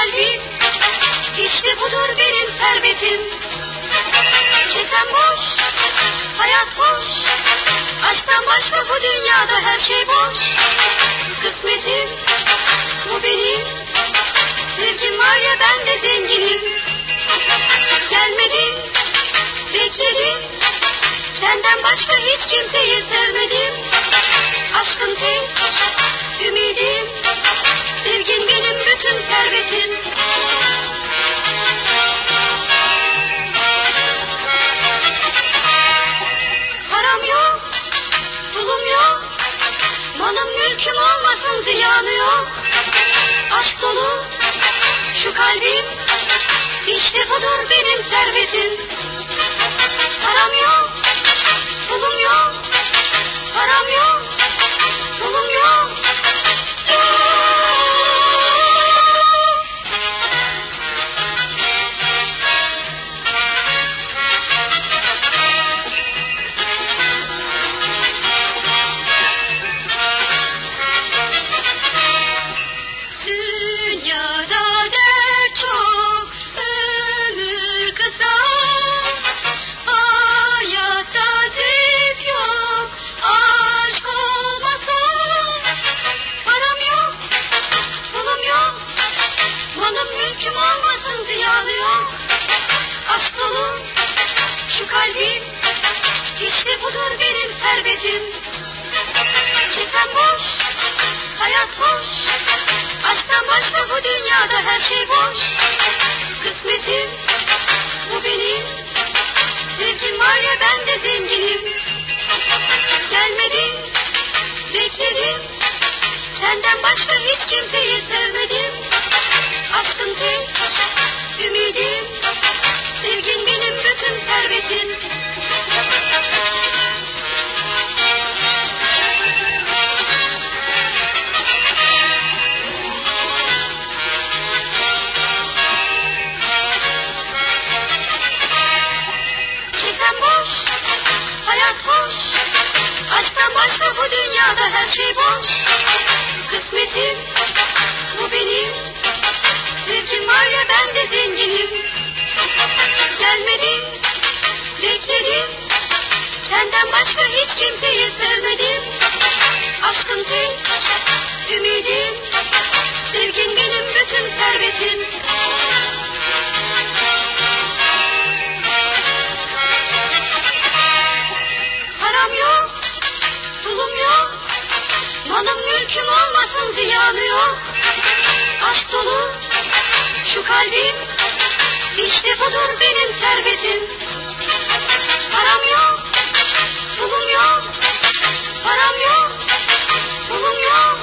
Şu kalbim, işte budur benim servetim. Kesem boş, hayat boş. Aşktan başka bu dünyada her şey boş. Kısmetim bu benim. Sevgim var ya ben de zenginim. Gelmedin, bekledim. Senden başka hiç kimseyi sevmedim. Aşkın tek ümidim. Sevgin benim malım mülküm olmasın ziyanı yok. Aşk dolu şu kalbim, işte budur benim servetim. Param yok, pulum yok, param yok, pulum yok. Servetim. Kesem boş, hayat boş. Aşktan başka bu dünyada her şey boş. Kısmetim bu benim. Sevgim var ya ben de zenginim. Gelmedin, bekledim. Senden başka hiç kimseyi sevmedim. Aşkın tek başka bu dünyada her şey boş. Kısmetim bu benim. Sevgim var ya ben de zenginim. Gelmedin, bekledim. Senden başka hiç kimseyi sevmedim. Aşkın tek ümidim. Sevgin benim bütün servetim. Pulum yok, malım mülküm olmasın ziyanı yok. Aşk dolu şu kalbim, işte budur benim servetim. Param yok, pulum yok, param yok, pulum yok.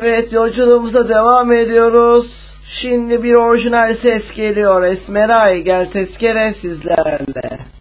Evet yolculuğumuza devam ediyoruz. Şimdi bir orijinal ses geliyor. Esmeray gel tezkere sizlerle.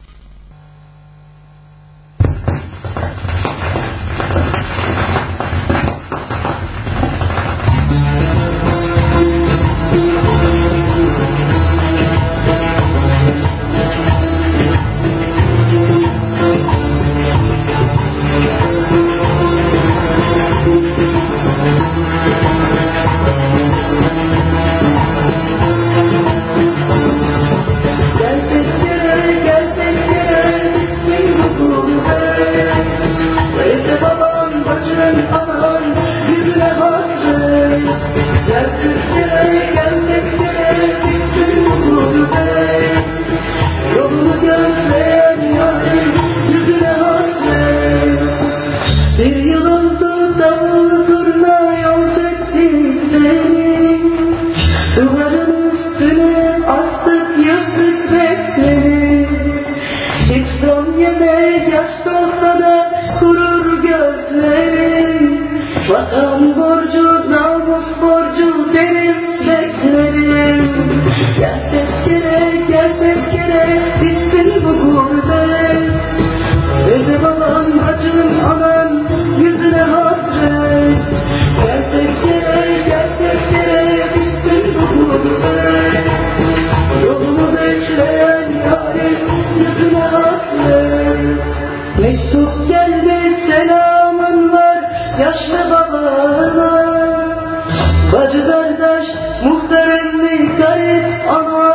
kanatlı geldi selamın var yaşlı babana Bacı kardeş muhterem bir garip ana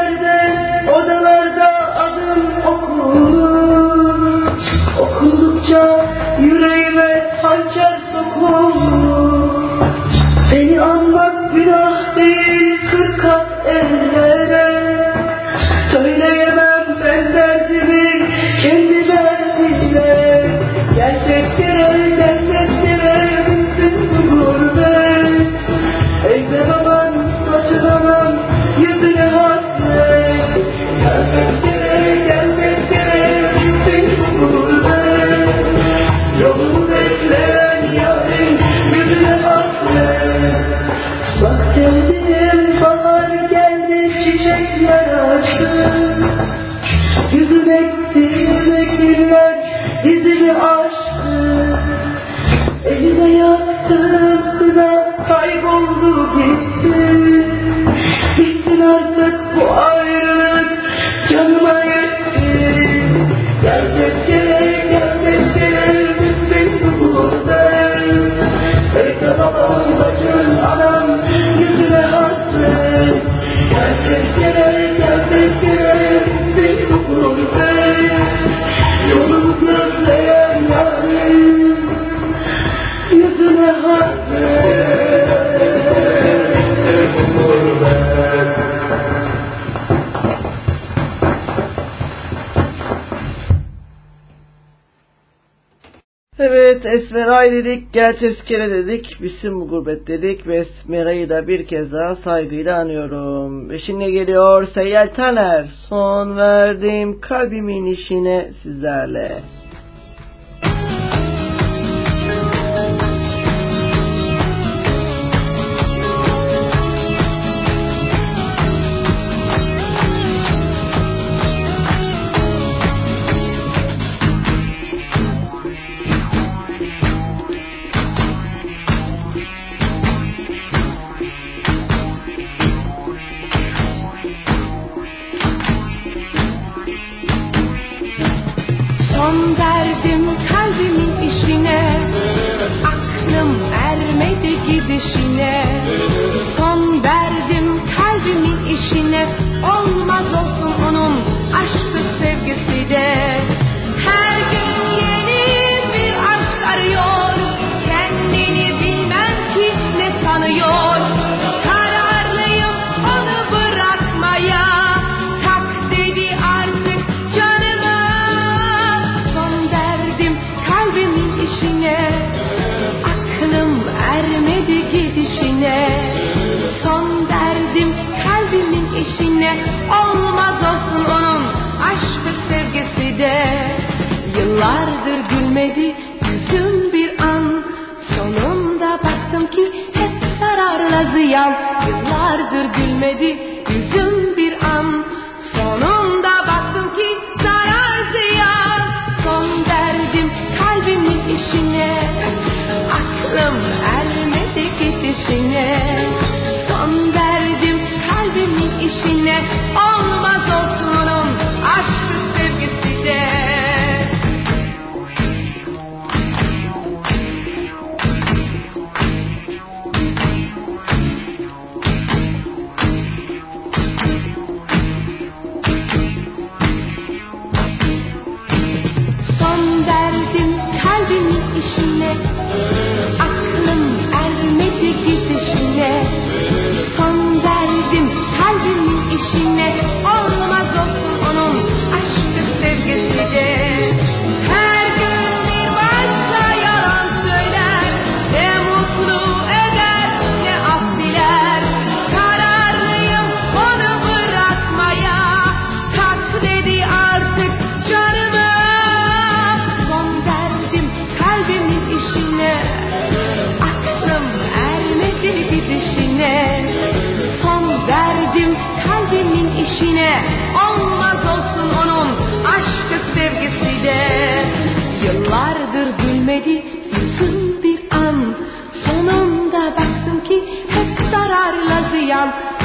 gel tezkere dedik, bizim bu gurbet dedik ve Esmeray'ı da bir kez daha saygıyla anıyorum. Ve şimdi geliyor Seyyel Taner, son verdim kalbimin işine sizlerle.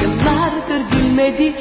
Yıllardır gülmedi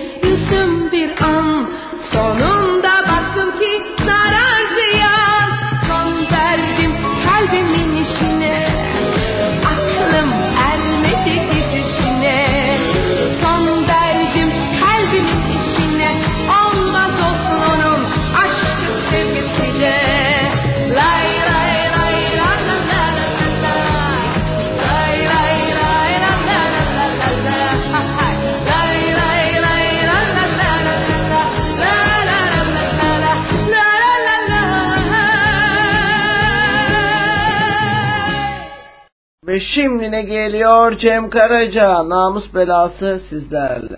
Ve şimdi ne geliyor Cem Karaca namus belası sizlerle.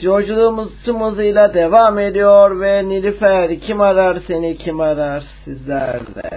Evet yolculuğumuz tüm devam ediyor ve Nilüfer kim arar seni kim arar sizlerle.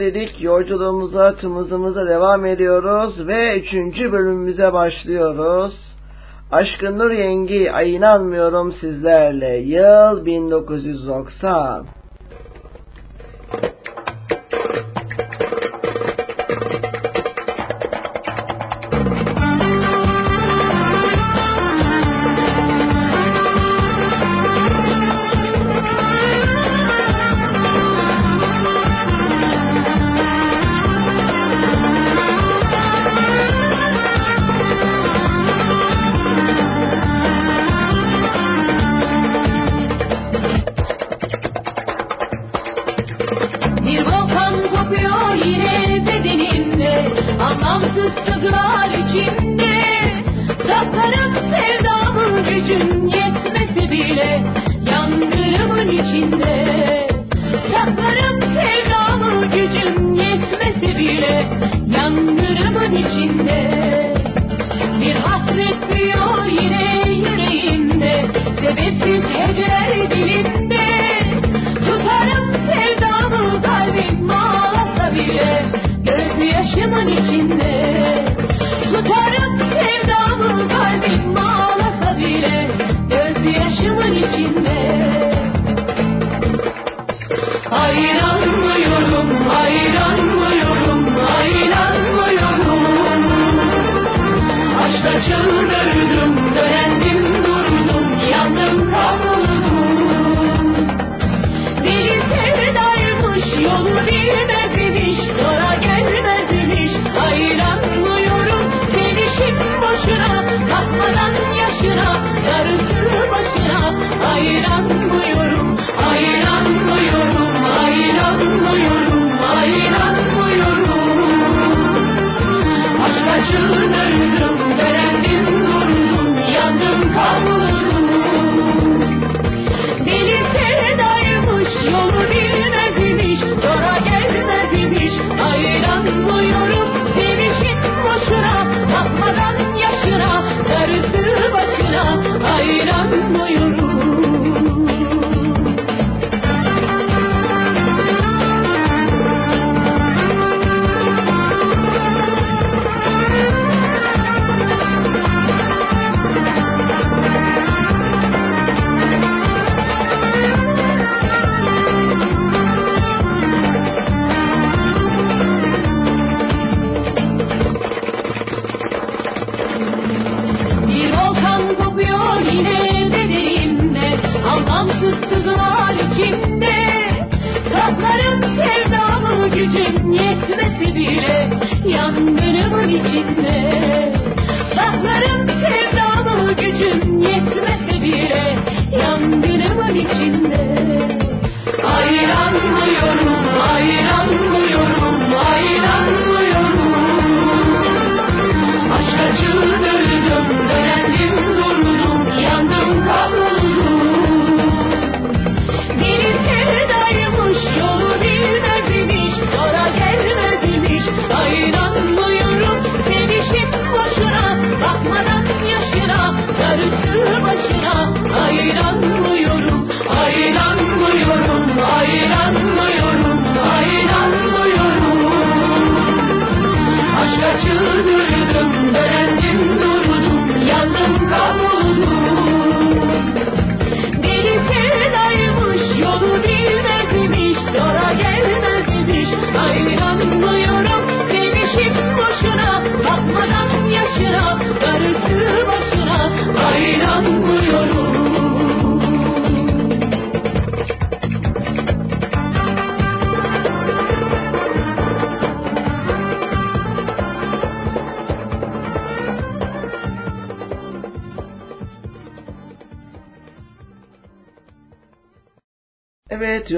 Nilüfer dedik yolculuğumuza tımızımıza devam ediyoruz ve üçüncü bölümümüze başlıyoruz. Aşkın Nur Yengi ay inanmıyorum sizlerle yıl 1990.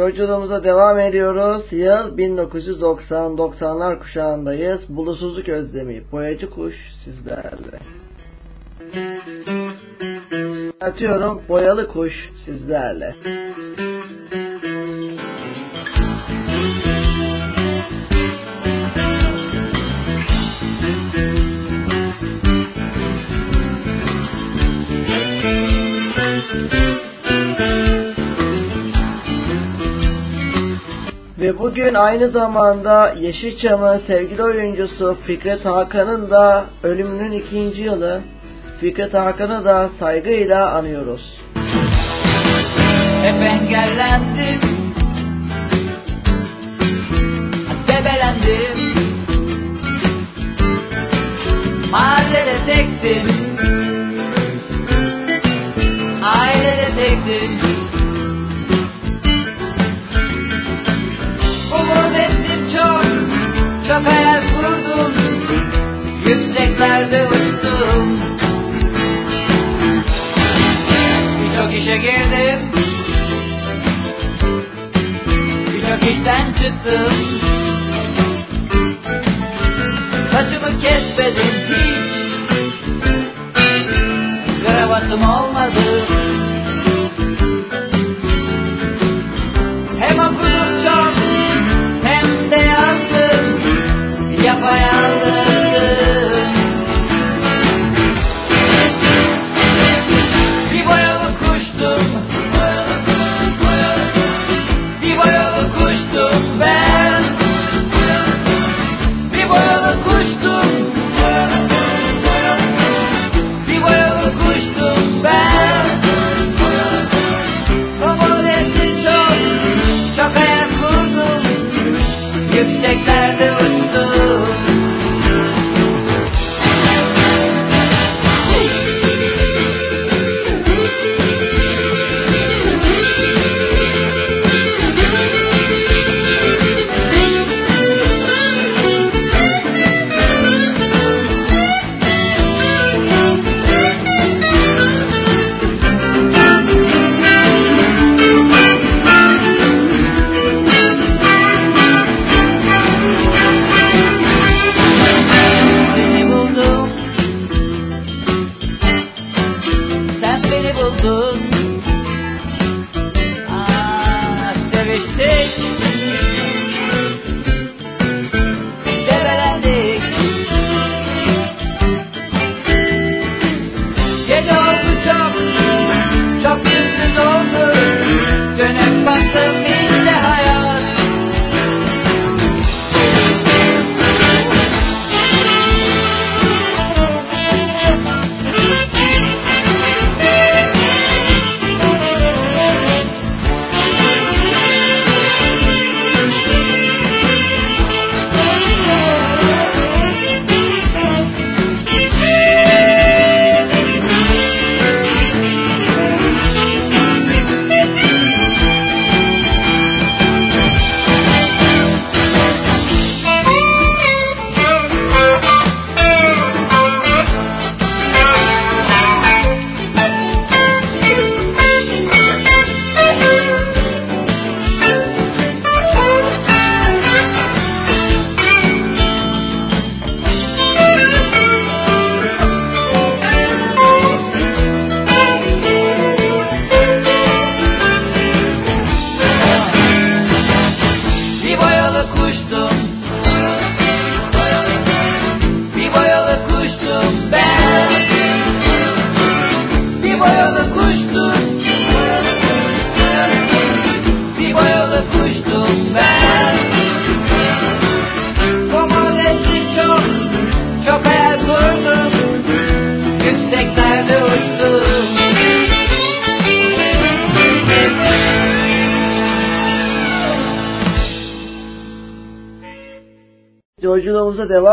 yolculuğumuza devam ediyoruz. Yıl 1990, 90'lar kuşağındayız. Bulutsuzluk özlemi, boyacı kuş sizlerle. Atıyorum boyalı kuş sizlerle. Bugün aynı zamanda Yeşilçam'ın sevgili oyuncusu Fikret Hakan'ın da ölümünün ikinci yılı. Fikret Hakan'ı da saygıyla anıyoruz. Hep engellendim Debelendim Mahallede tektim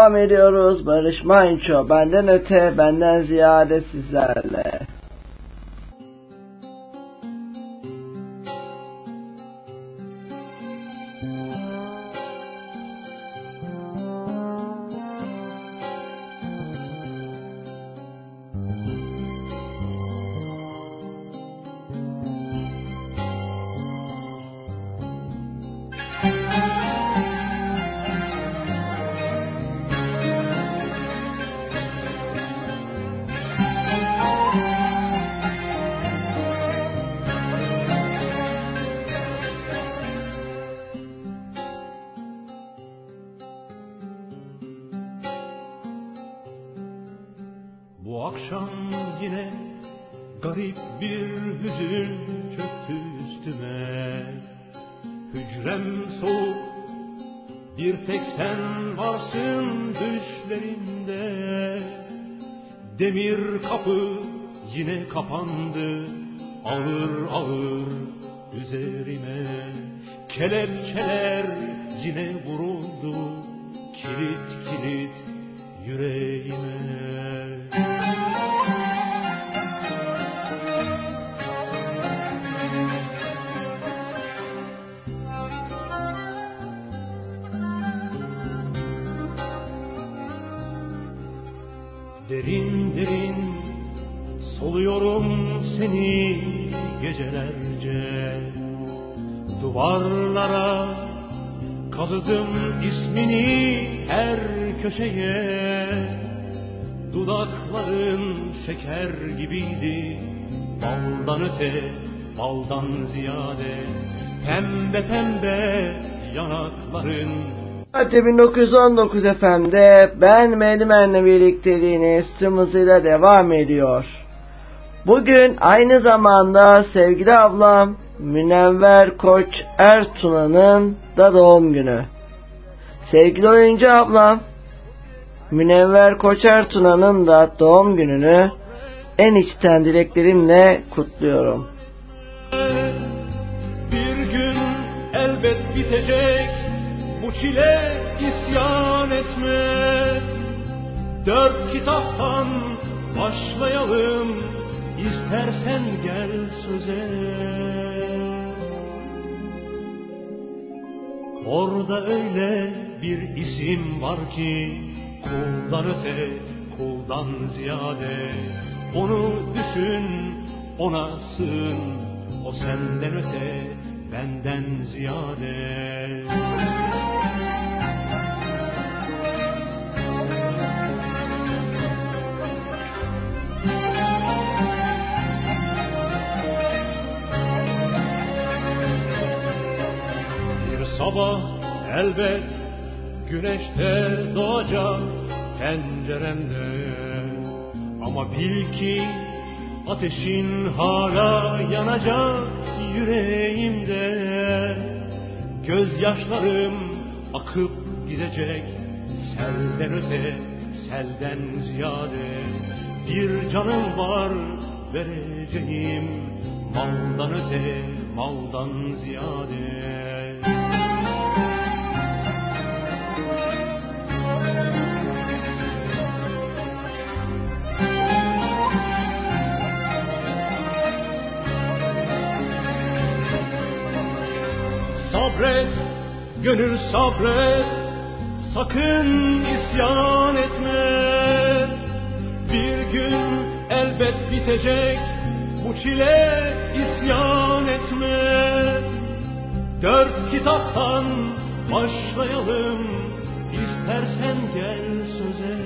devam ediyoruz. Barış Manço benden öte benden ziyade sizlerle. Madde 1919 FM'de ben Medimen'le birlikteliğiniz tüm hızıyla devam ediyor. Bugün aynı zamanda sevgili ablam Münevver Koç Ertuna'nın da doğum günü. Sevgili oyuncu ablam Münevver Koç Ertuna'nın da doğum gününü en içten dileklerimle kutluyorum. Bir gün elbet bitecek bu çile isyan etme. Dört kitaptan başlayalım istersen gel söze. Orada öyle bir isim var ki kuldan öte kuldan ziyade. Onu düşün ona sığın o senden öte benden ziyade sabah elbet güneşte doğacak penceremde. Ama bil ki ateşin hala yanacak yüreğimde. Gözyaşlarım akıp gidecek selden öte selden ziyade. Bir canım var vereceğim maldan öte maldan ziyade Sabret, gönül sabret, sakın isyan etme. Bir gün elbet bitecek bu çile isyan etme. Dört kitaptan başlayalım, istersen gel söze.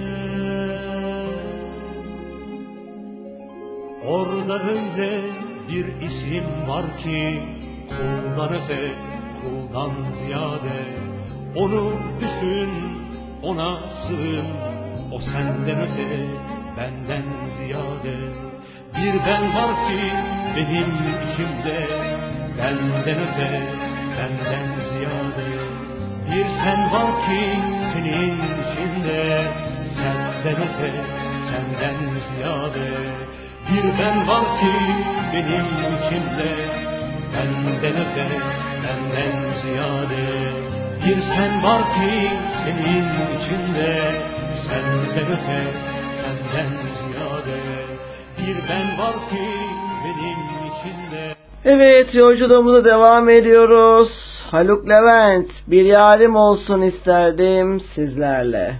Orada öyle bir isim var ki kuldan öte, kuldan ziyade Onu düşün, ona sığın O senden öte, benden ziyade Bir ben var ki benim içimde Benden öte, benden ziyade Bir sen var ki senin içinde. Senden öte, senden ziyade. Bir ben var ki benim içimde. Benden öte, benden ziyade. Bir sen var ki senin içinde. Senden öte, senden ziyade. Bir ben var ki benim Evet yolculuğumuza devam ediyoruz. Haluk Levent bir yarim olsun isterdim sizlerle.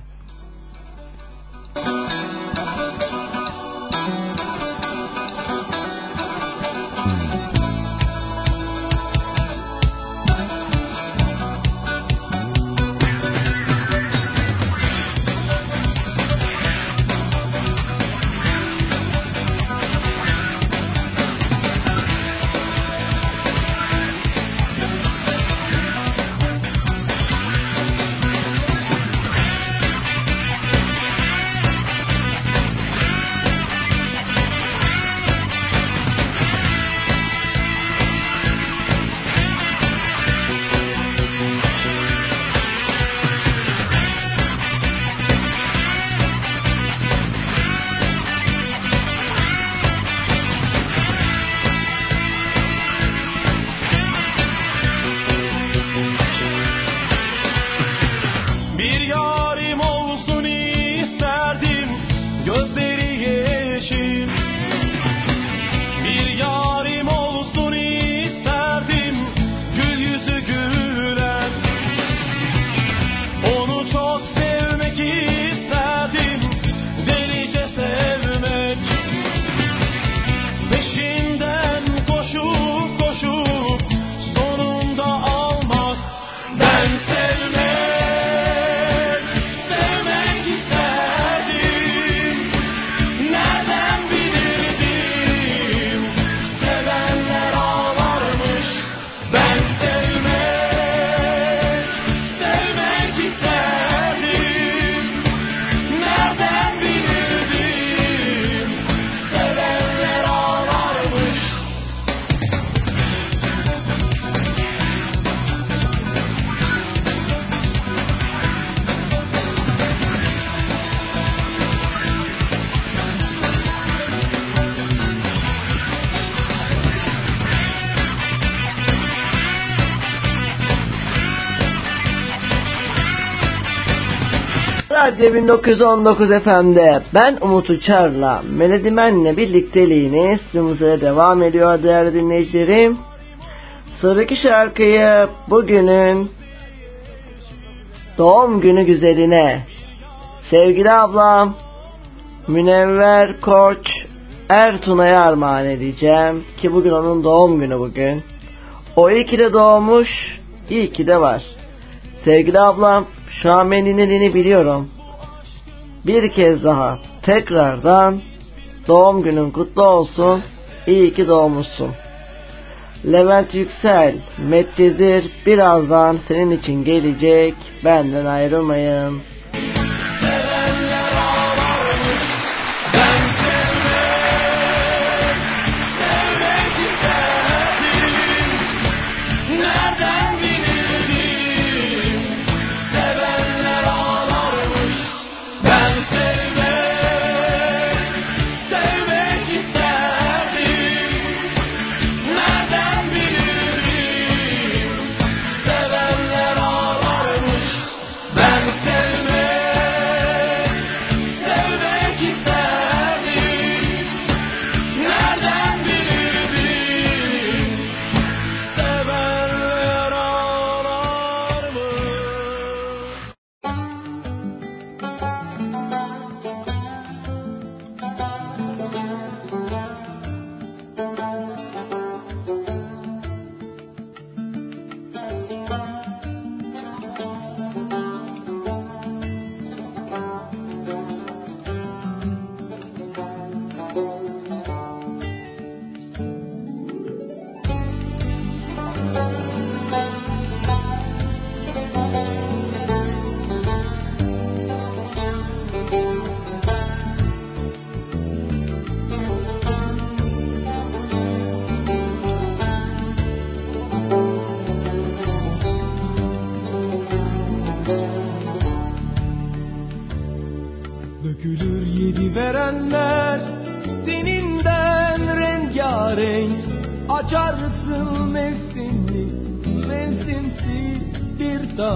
Radyo 1919 FM'de ben Umut Uçar'la Melodimen'le birlikteliğiniz stüdyomuza devam ediyor değerli dinleyicilerim. Sıradaki şarkıyı bugünün doğum günü güzeline sevgili ablam Münevver Koç Ertuna'ya armağan edeceğim ki bugün onun doğum günü bugün. O iyi ki de doğmuş, iyi ki de var. Sevgili ablam ben dinlediğini biliyorum. Bir kez daha tekrardan doğum günün kutlu olsun. İyi ki doğmuşsun. Levent Yüksel, Medcezir birazdan senin için gelecek. Benden ayrılmayın.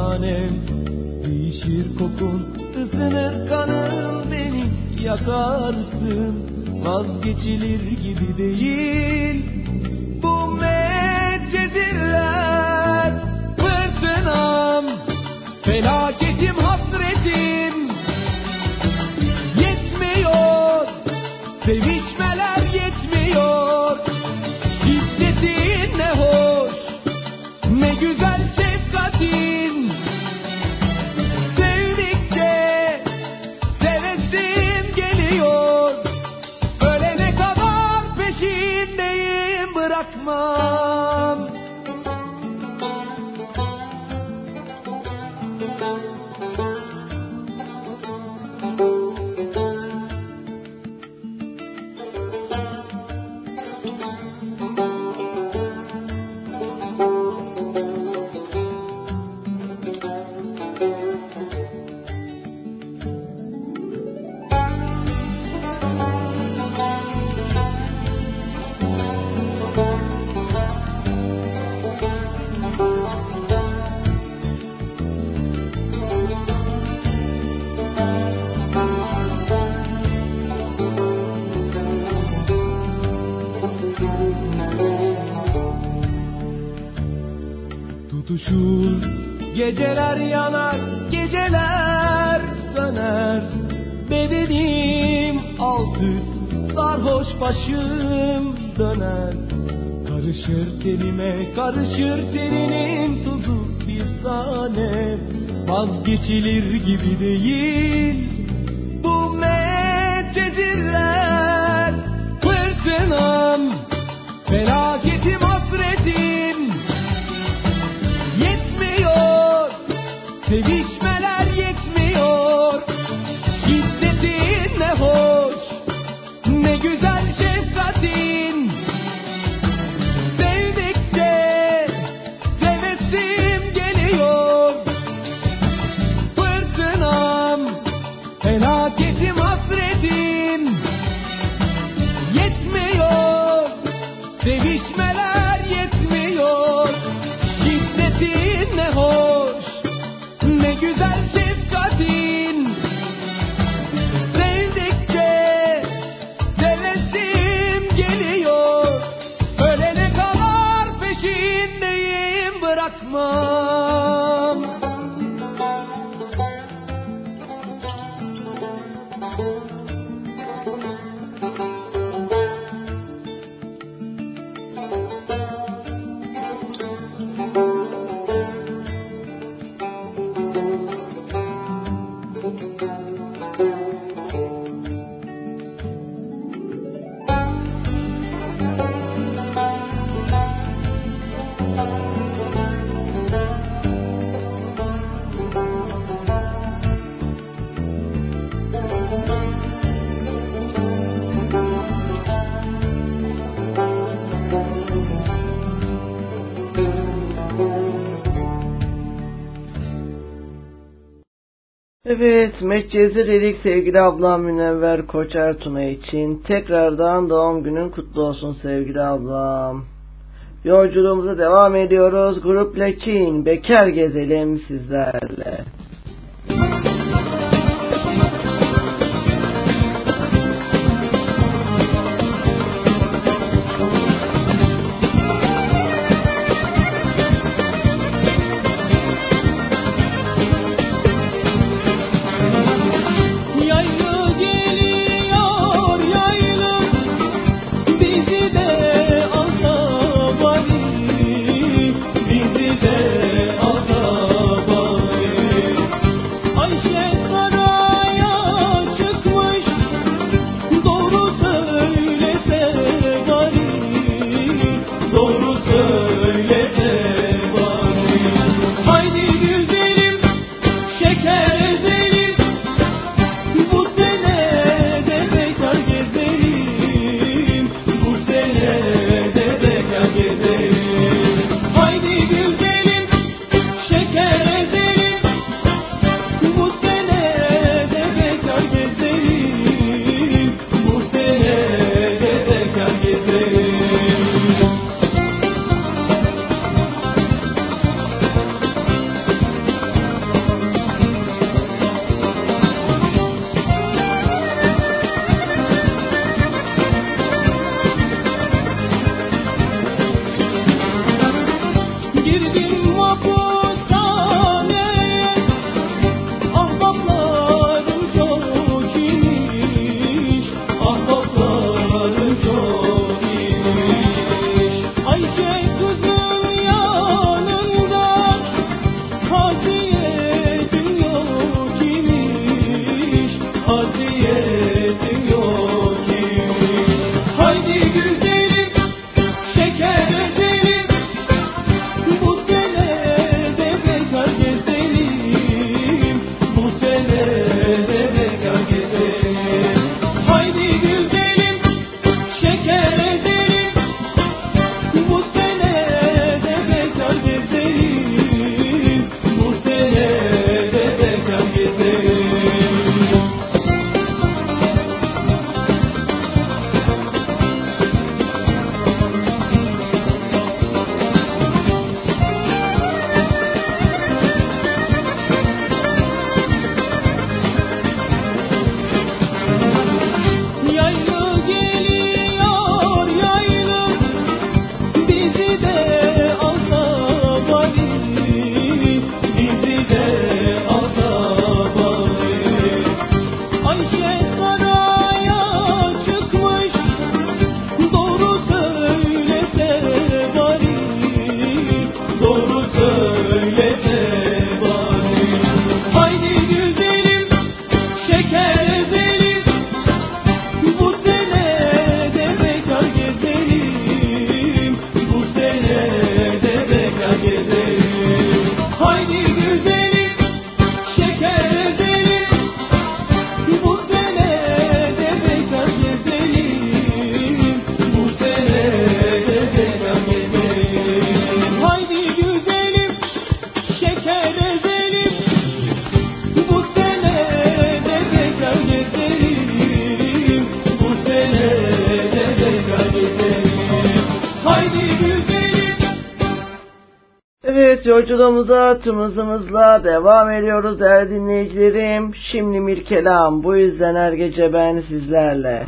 Tanem. Değişir kokun ısınır kanın Beni yakarsın. Vazgeçilir gibi değil. Bu meccedirler karışır teninin tuzu bir tane. Vazgeçilir gibi değil Medcezir dedik sevgili ablam Münevver Koç Ertuna için. Tekrardan doğum günün kutlu olsun sevgili ablam. Yolculuğumuza devam ediyoruz. Grup Leçin, Bekar gezelim sizlerle. Yolculuğumuza tımızımızla devam ediyoruz değerli dinleyicilerim. Şimdi bir kelam bu yüzden her gece ben sizlerle.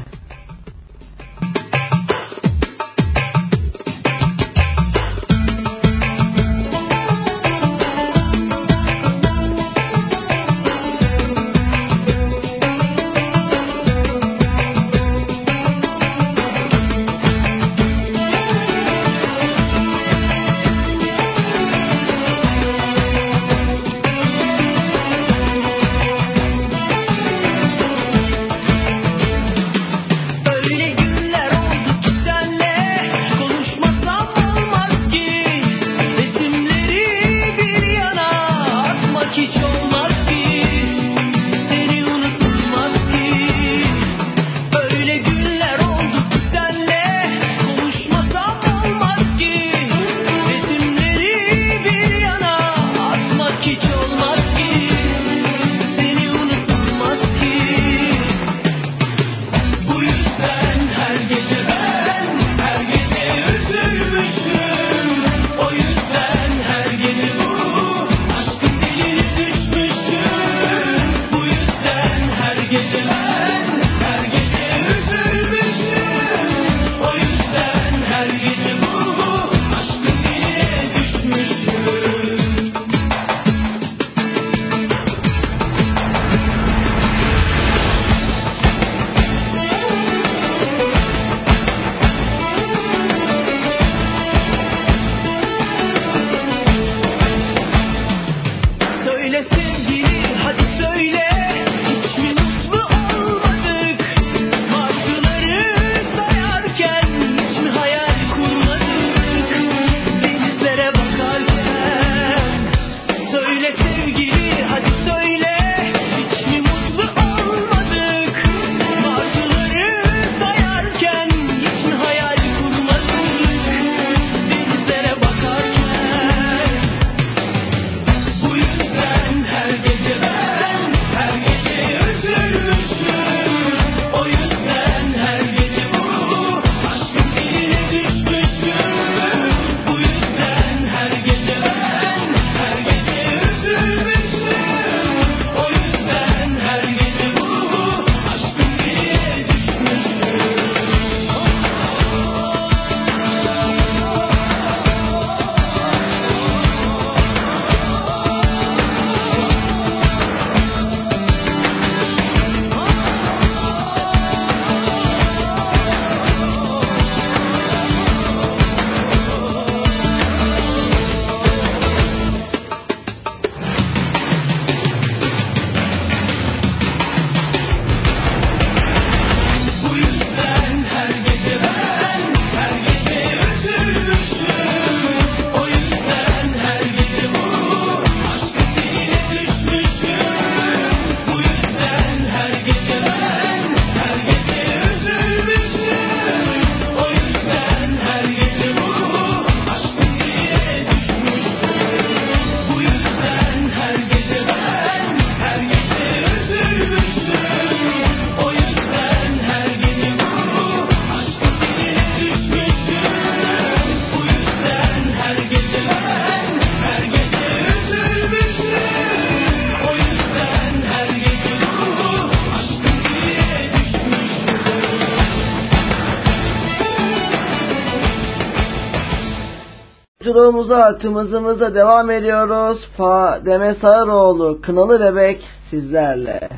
Yolculuğumuza tımızımıza devam ediyoruz. Fademe Sağıroğlu Kınalı Bebek sizlerle.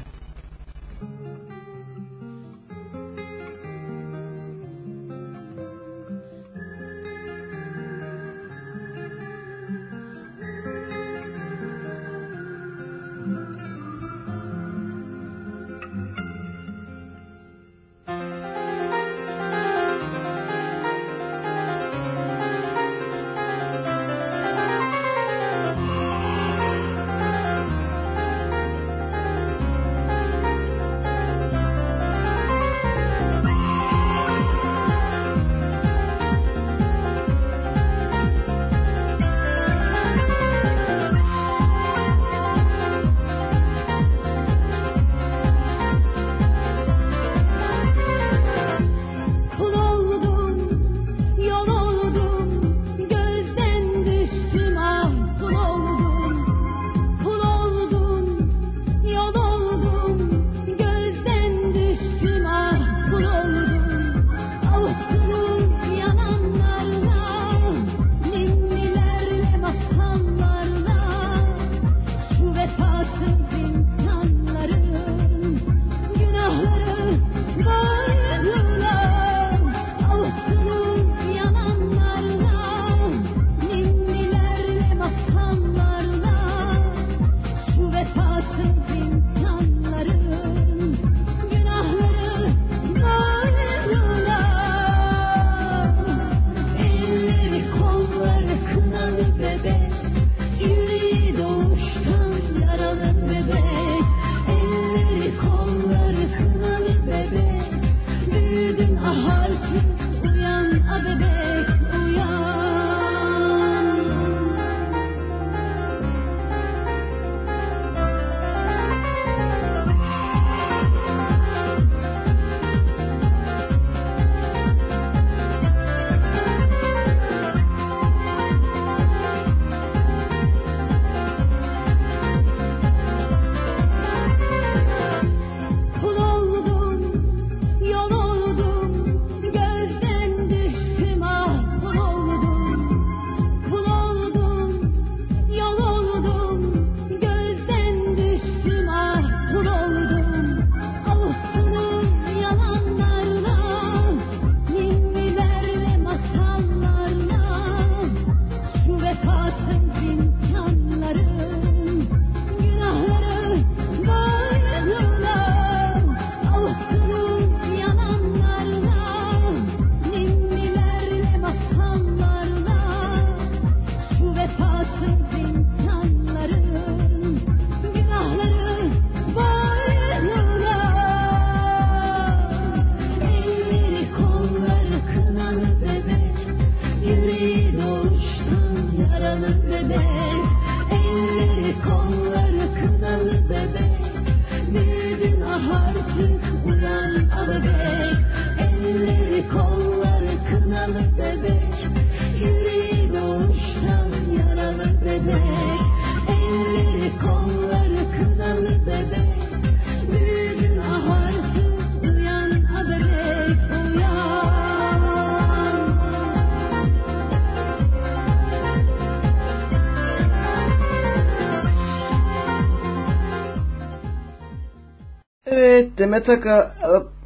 Demet Aka,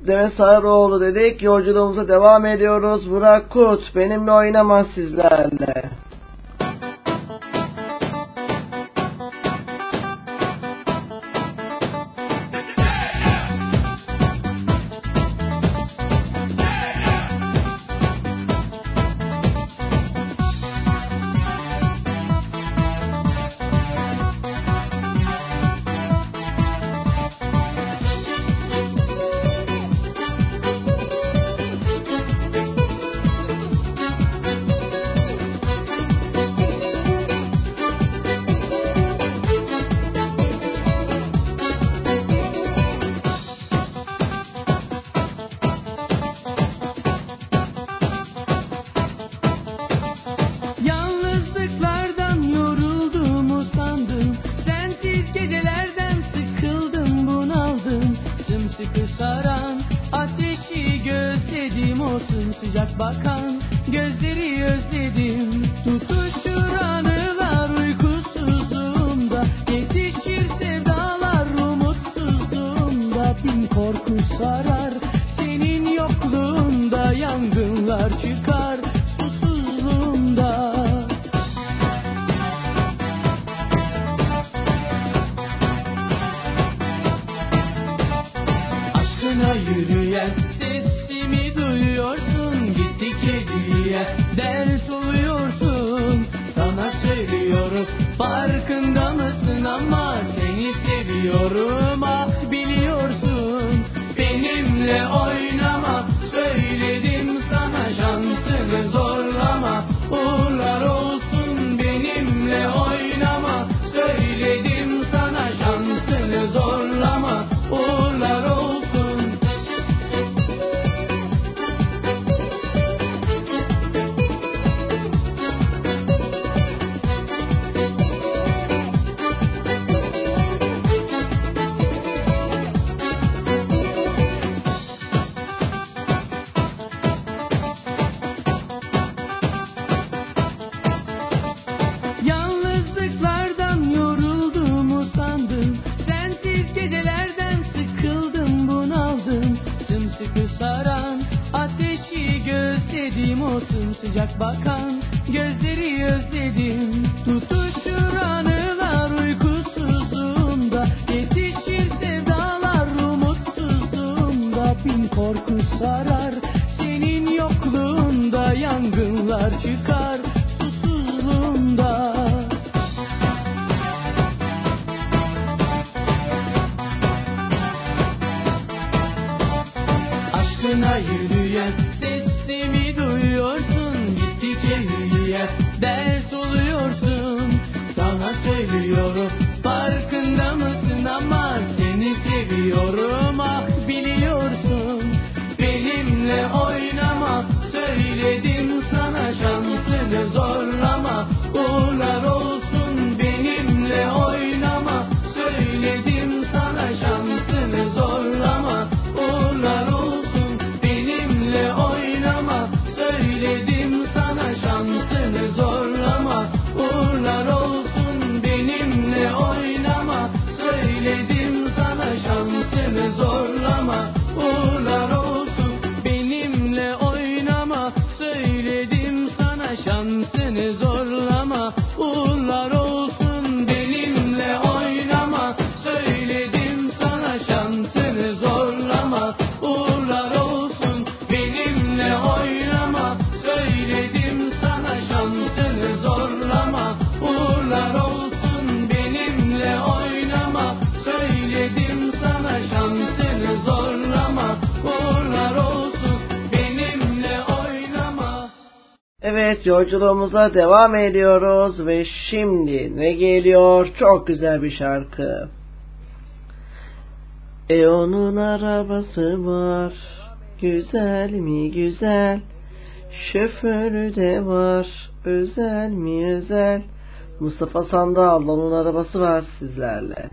Demet Sarıoğlu dedik. Yolculuğumuza devam ediyoruz. Burak Kurt benimle oynamaz sizlerle. Gözleri özledim tutuşu yolculuğumuza devam ediyoruz ve şimdi ne geliyor? Çok güzel bir şarkı. E onun arabası var. Güzel mi güzel? Şoförü de var. Özel mi özel? Mustafa Sandal onun arabası var sizlerle.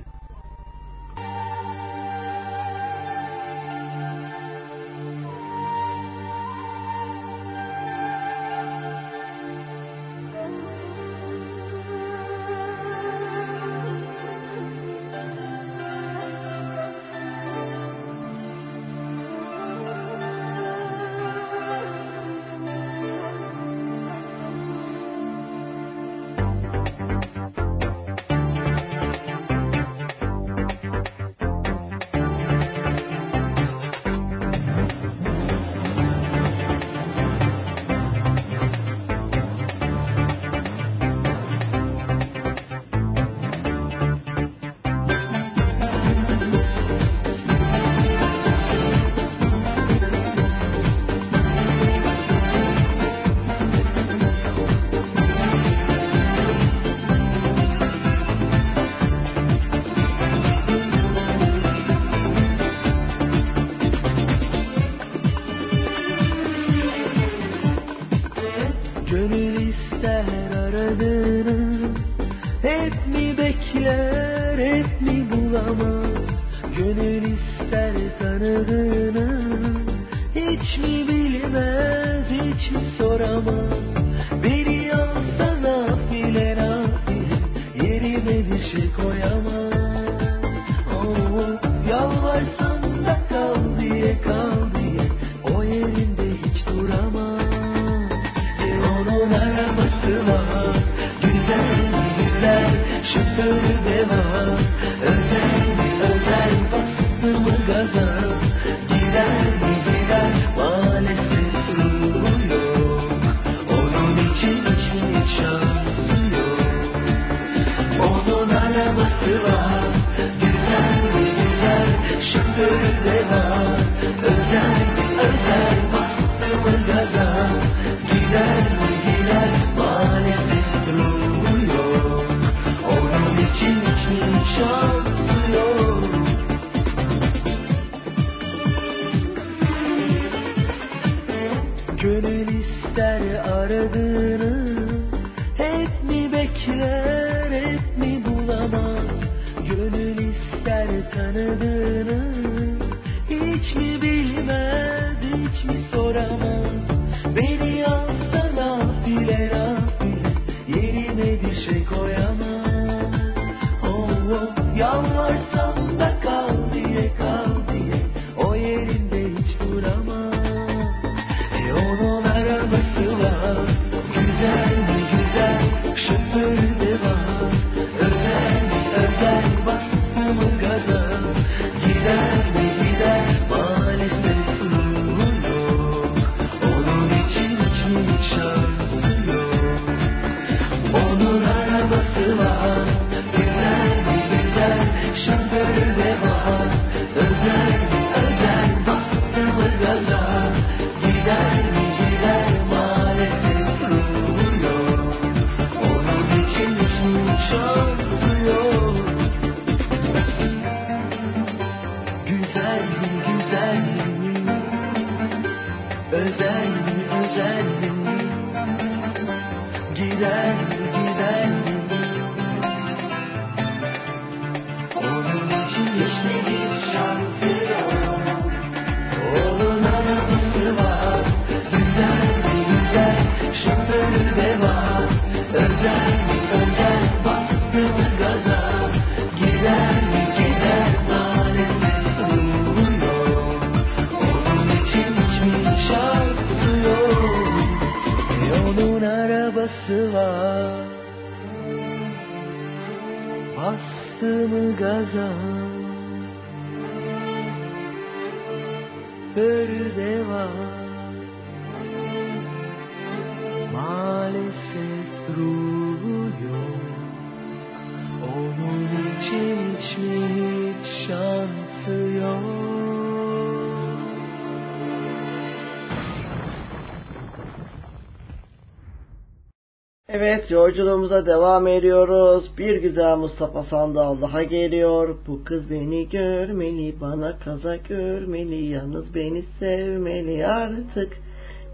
yolculuğumuza devam ediyoruz. Bir güzel Mustafa Sandal daha geliyor. Bu kız beni görmeli, bana kaza görmeli, yalnız beni sevmeli artık.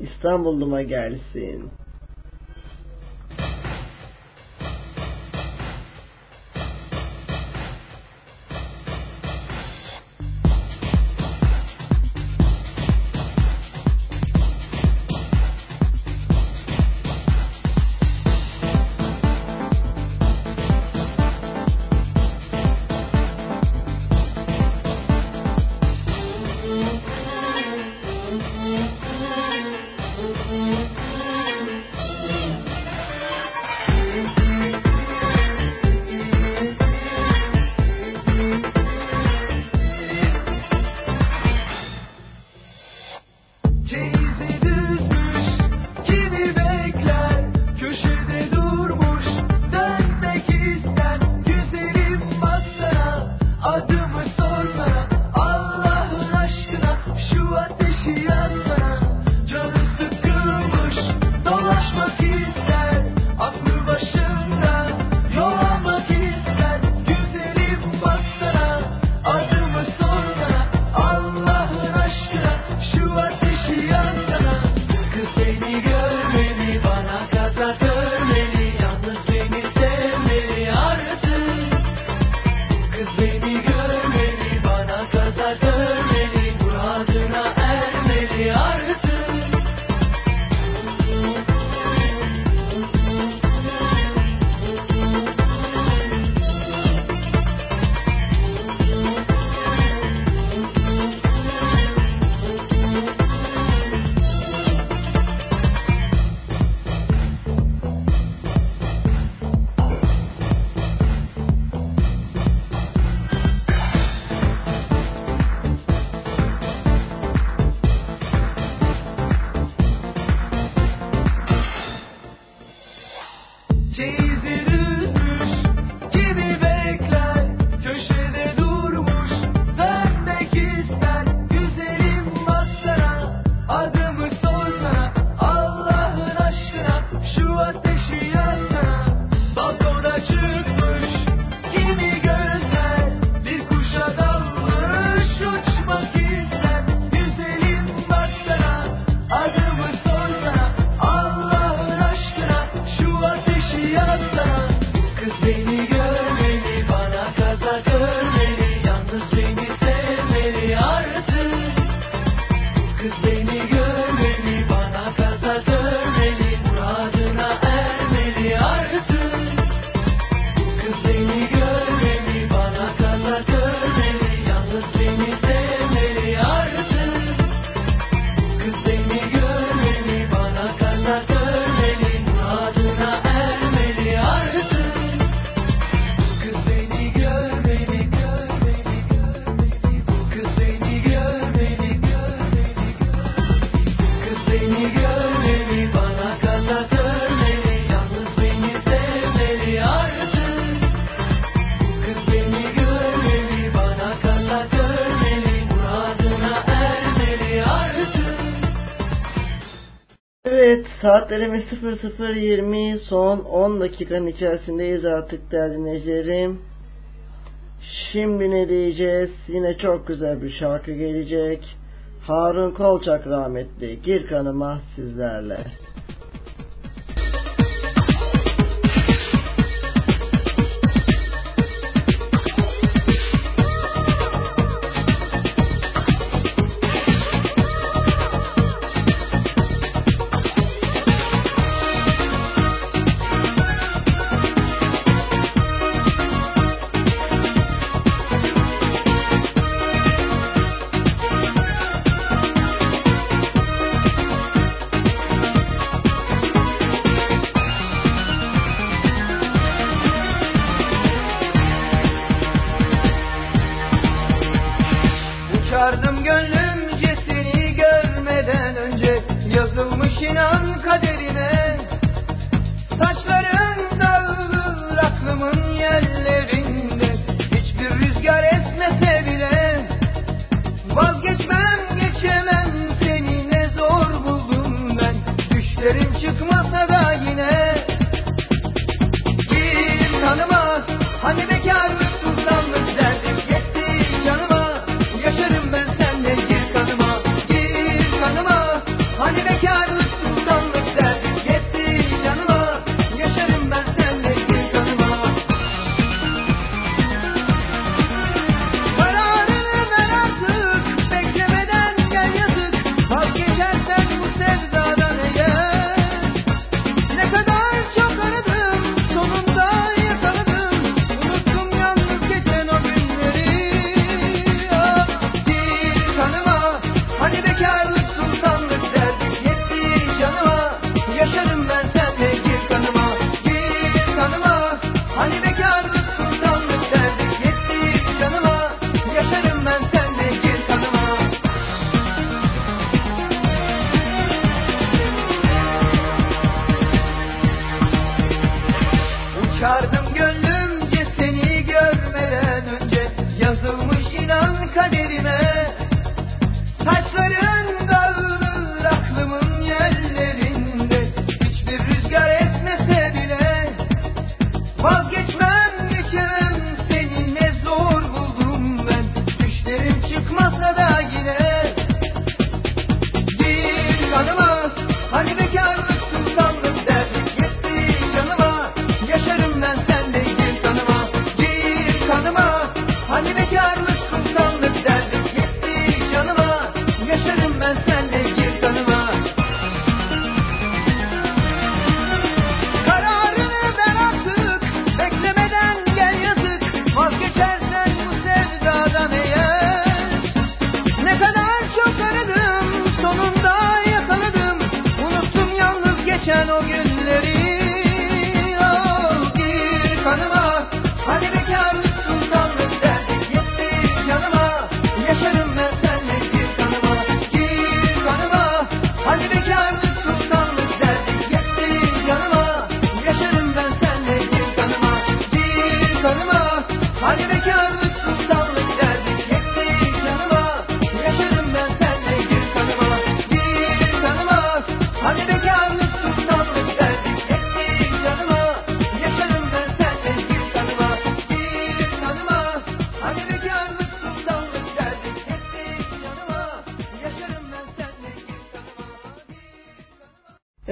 İstanbul'uma gelsin. Saatlerimiz 00.20 son 10 dakikanın içerisindeyiz artık değerli dinleyicilerim. Şimdi ne diyeceğiz? Yine çok güzel bir şarkı gelecek. Harun Kolçak rahmetli. Gir kanıma sizlerle.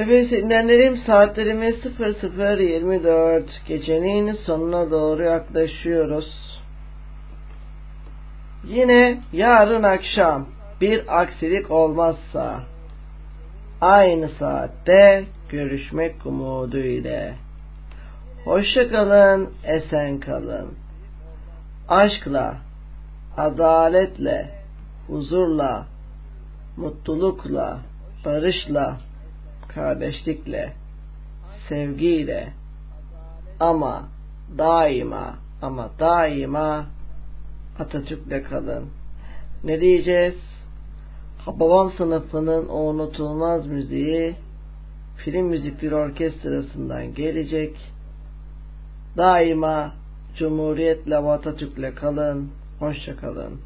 Evet dinleyenlerim saatlerimiz 00.24 gecenin sonuna doğru yaklaşıyoruz. Yine yarın akşam bir aksilik olmazsa aynı saatte görüşmek umudu ile. Hoşça kalın, esen kalın. Aşkla, adaletle, huzurla, mutlulukla, barışla, kardeşlikle, sevgiyle ama daima ama daima Atatürk'le kalın. Ne diyeceğiz? Babam sınıfının o unutulmaz müziği film müzikleri orkestrasından gelecek. Daima Cumhuriyetle ve Atatürk'le kalın. Hoşça kalın.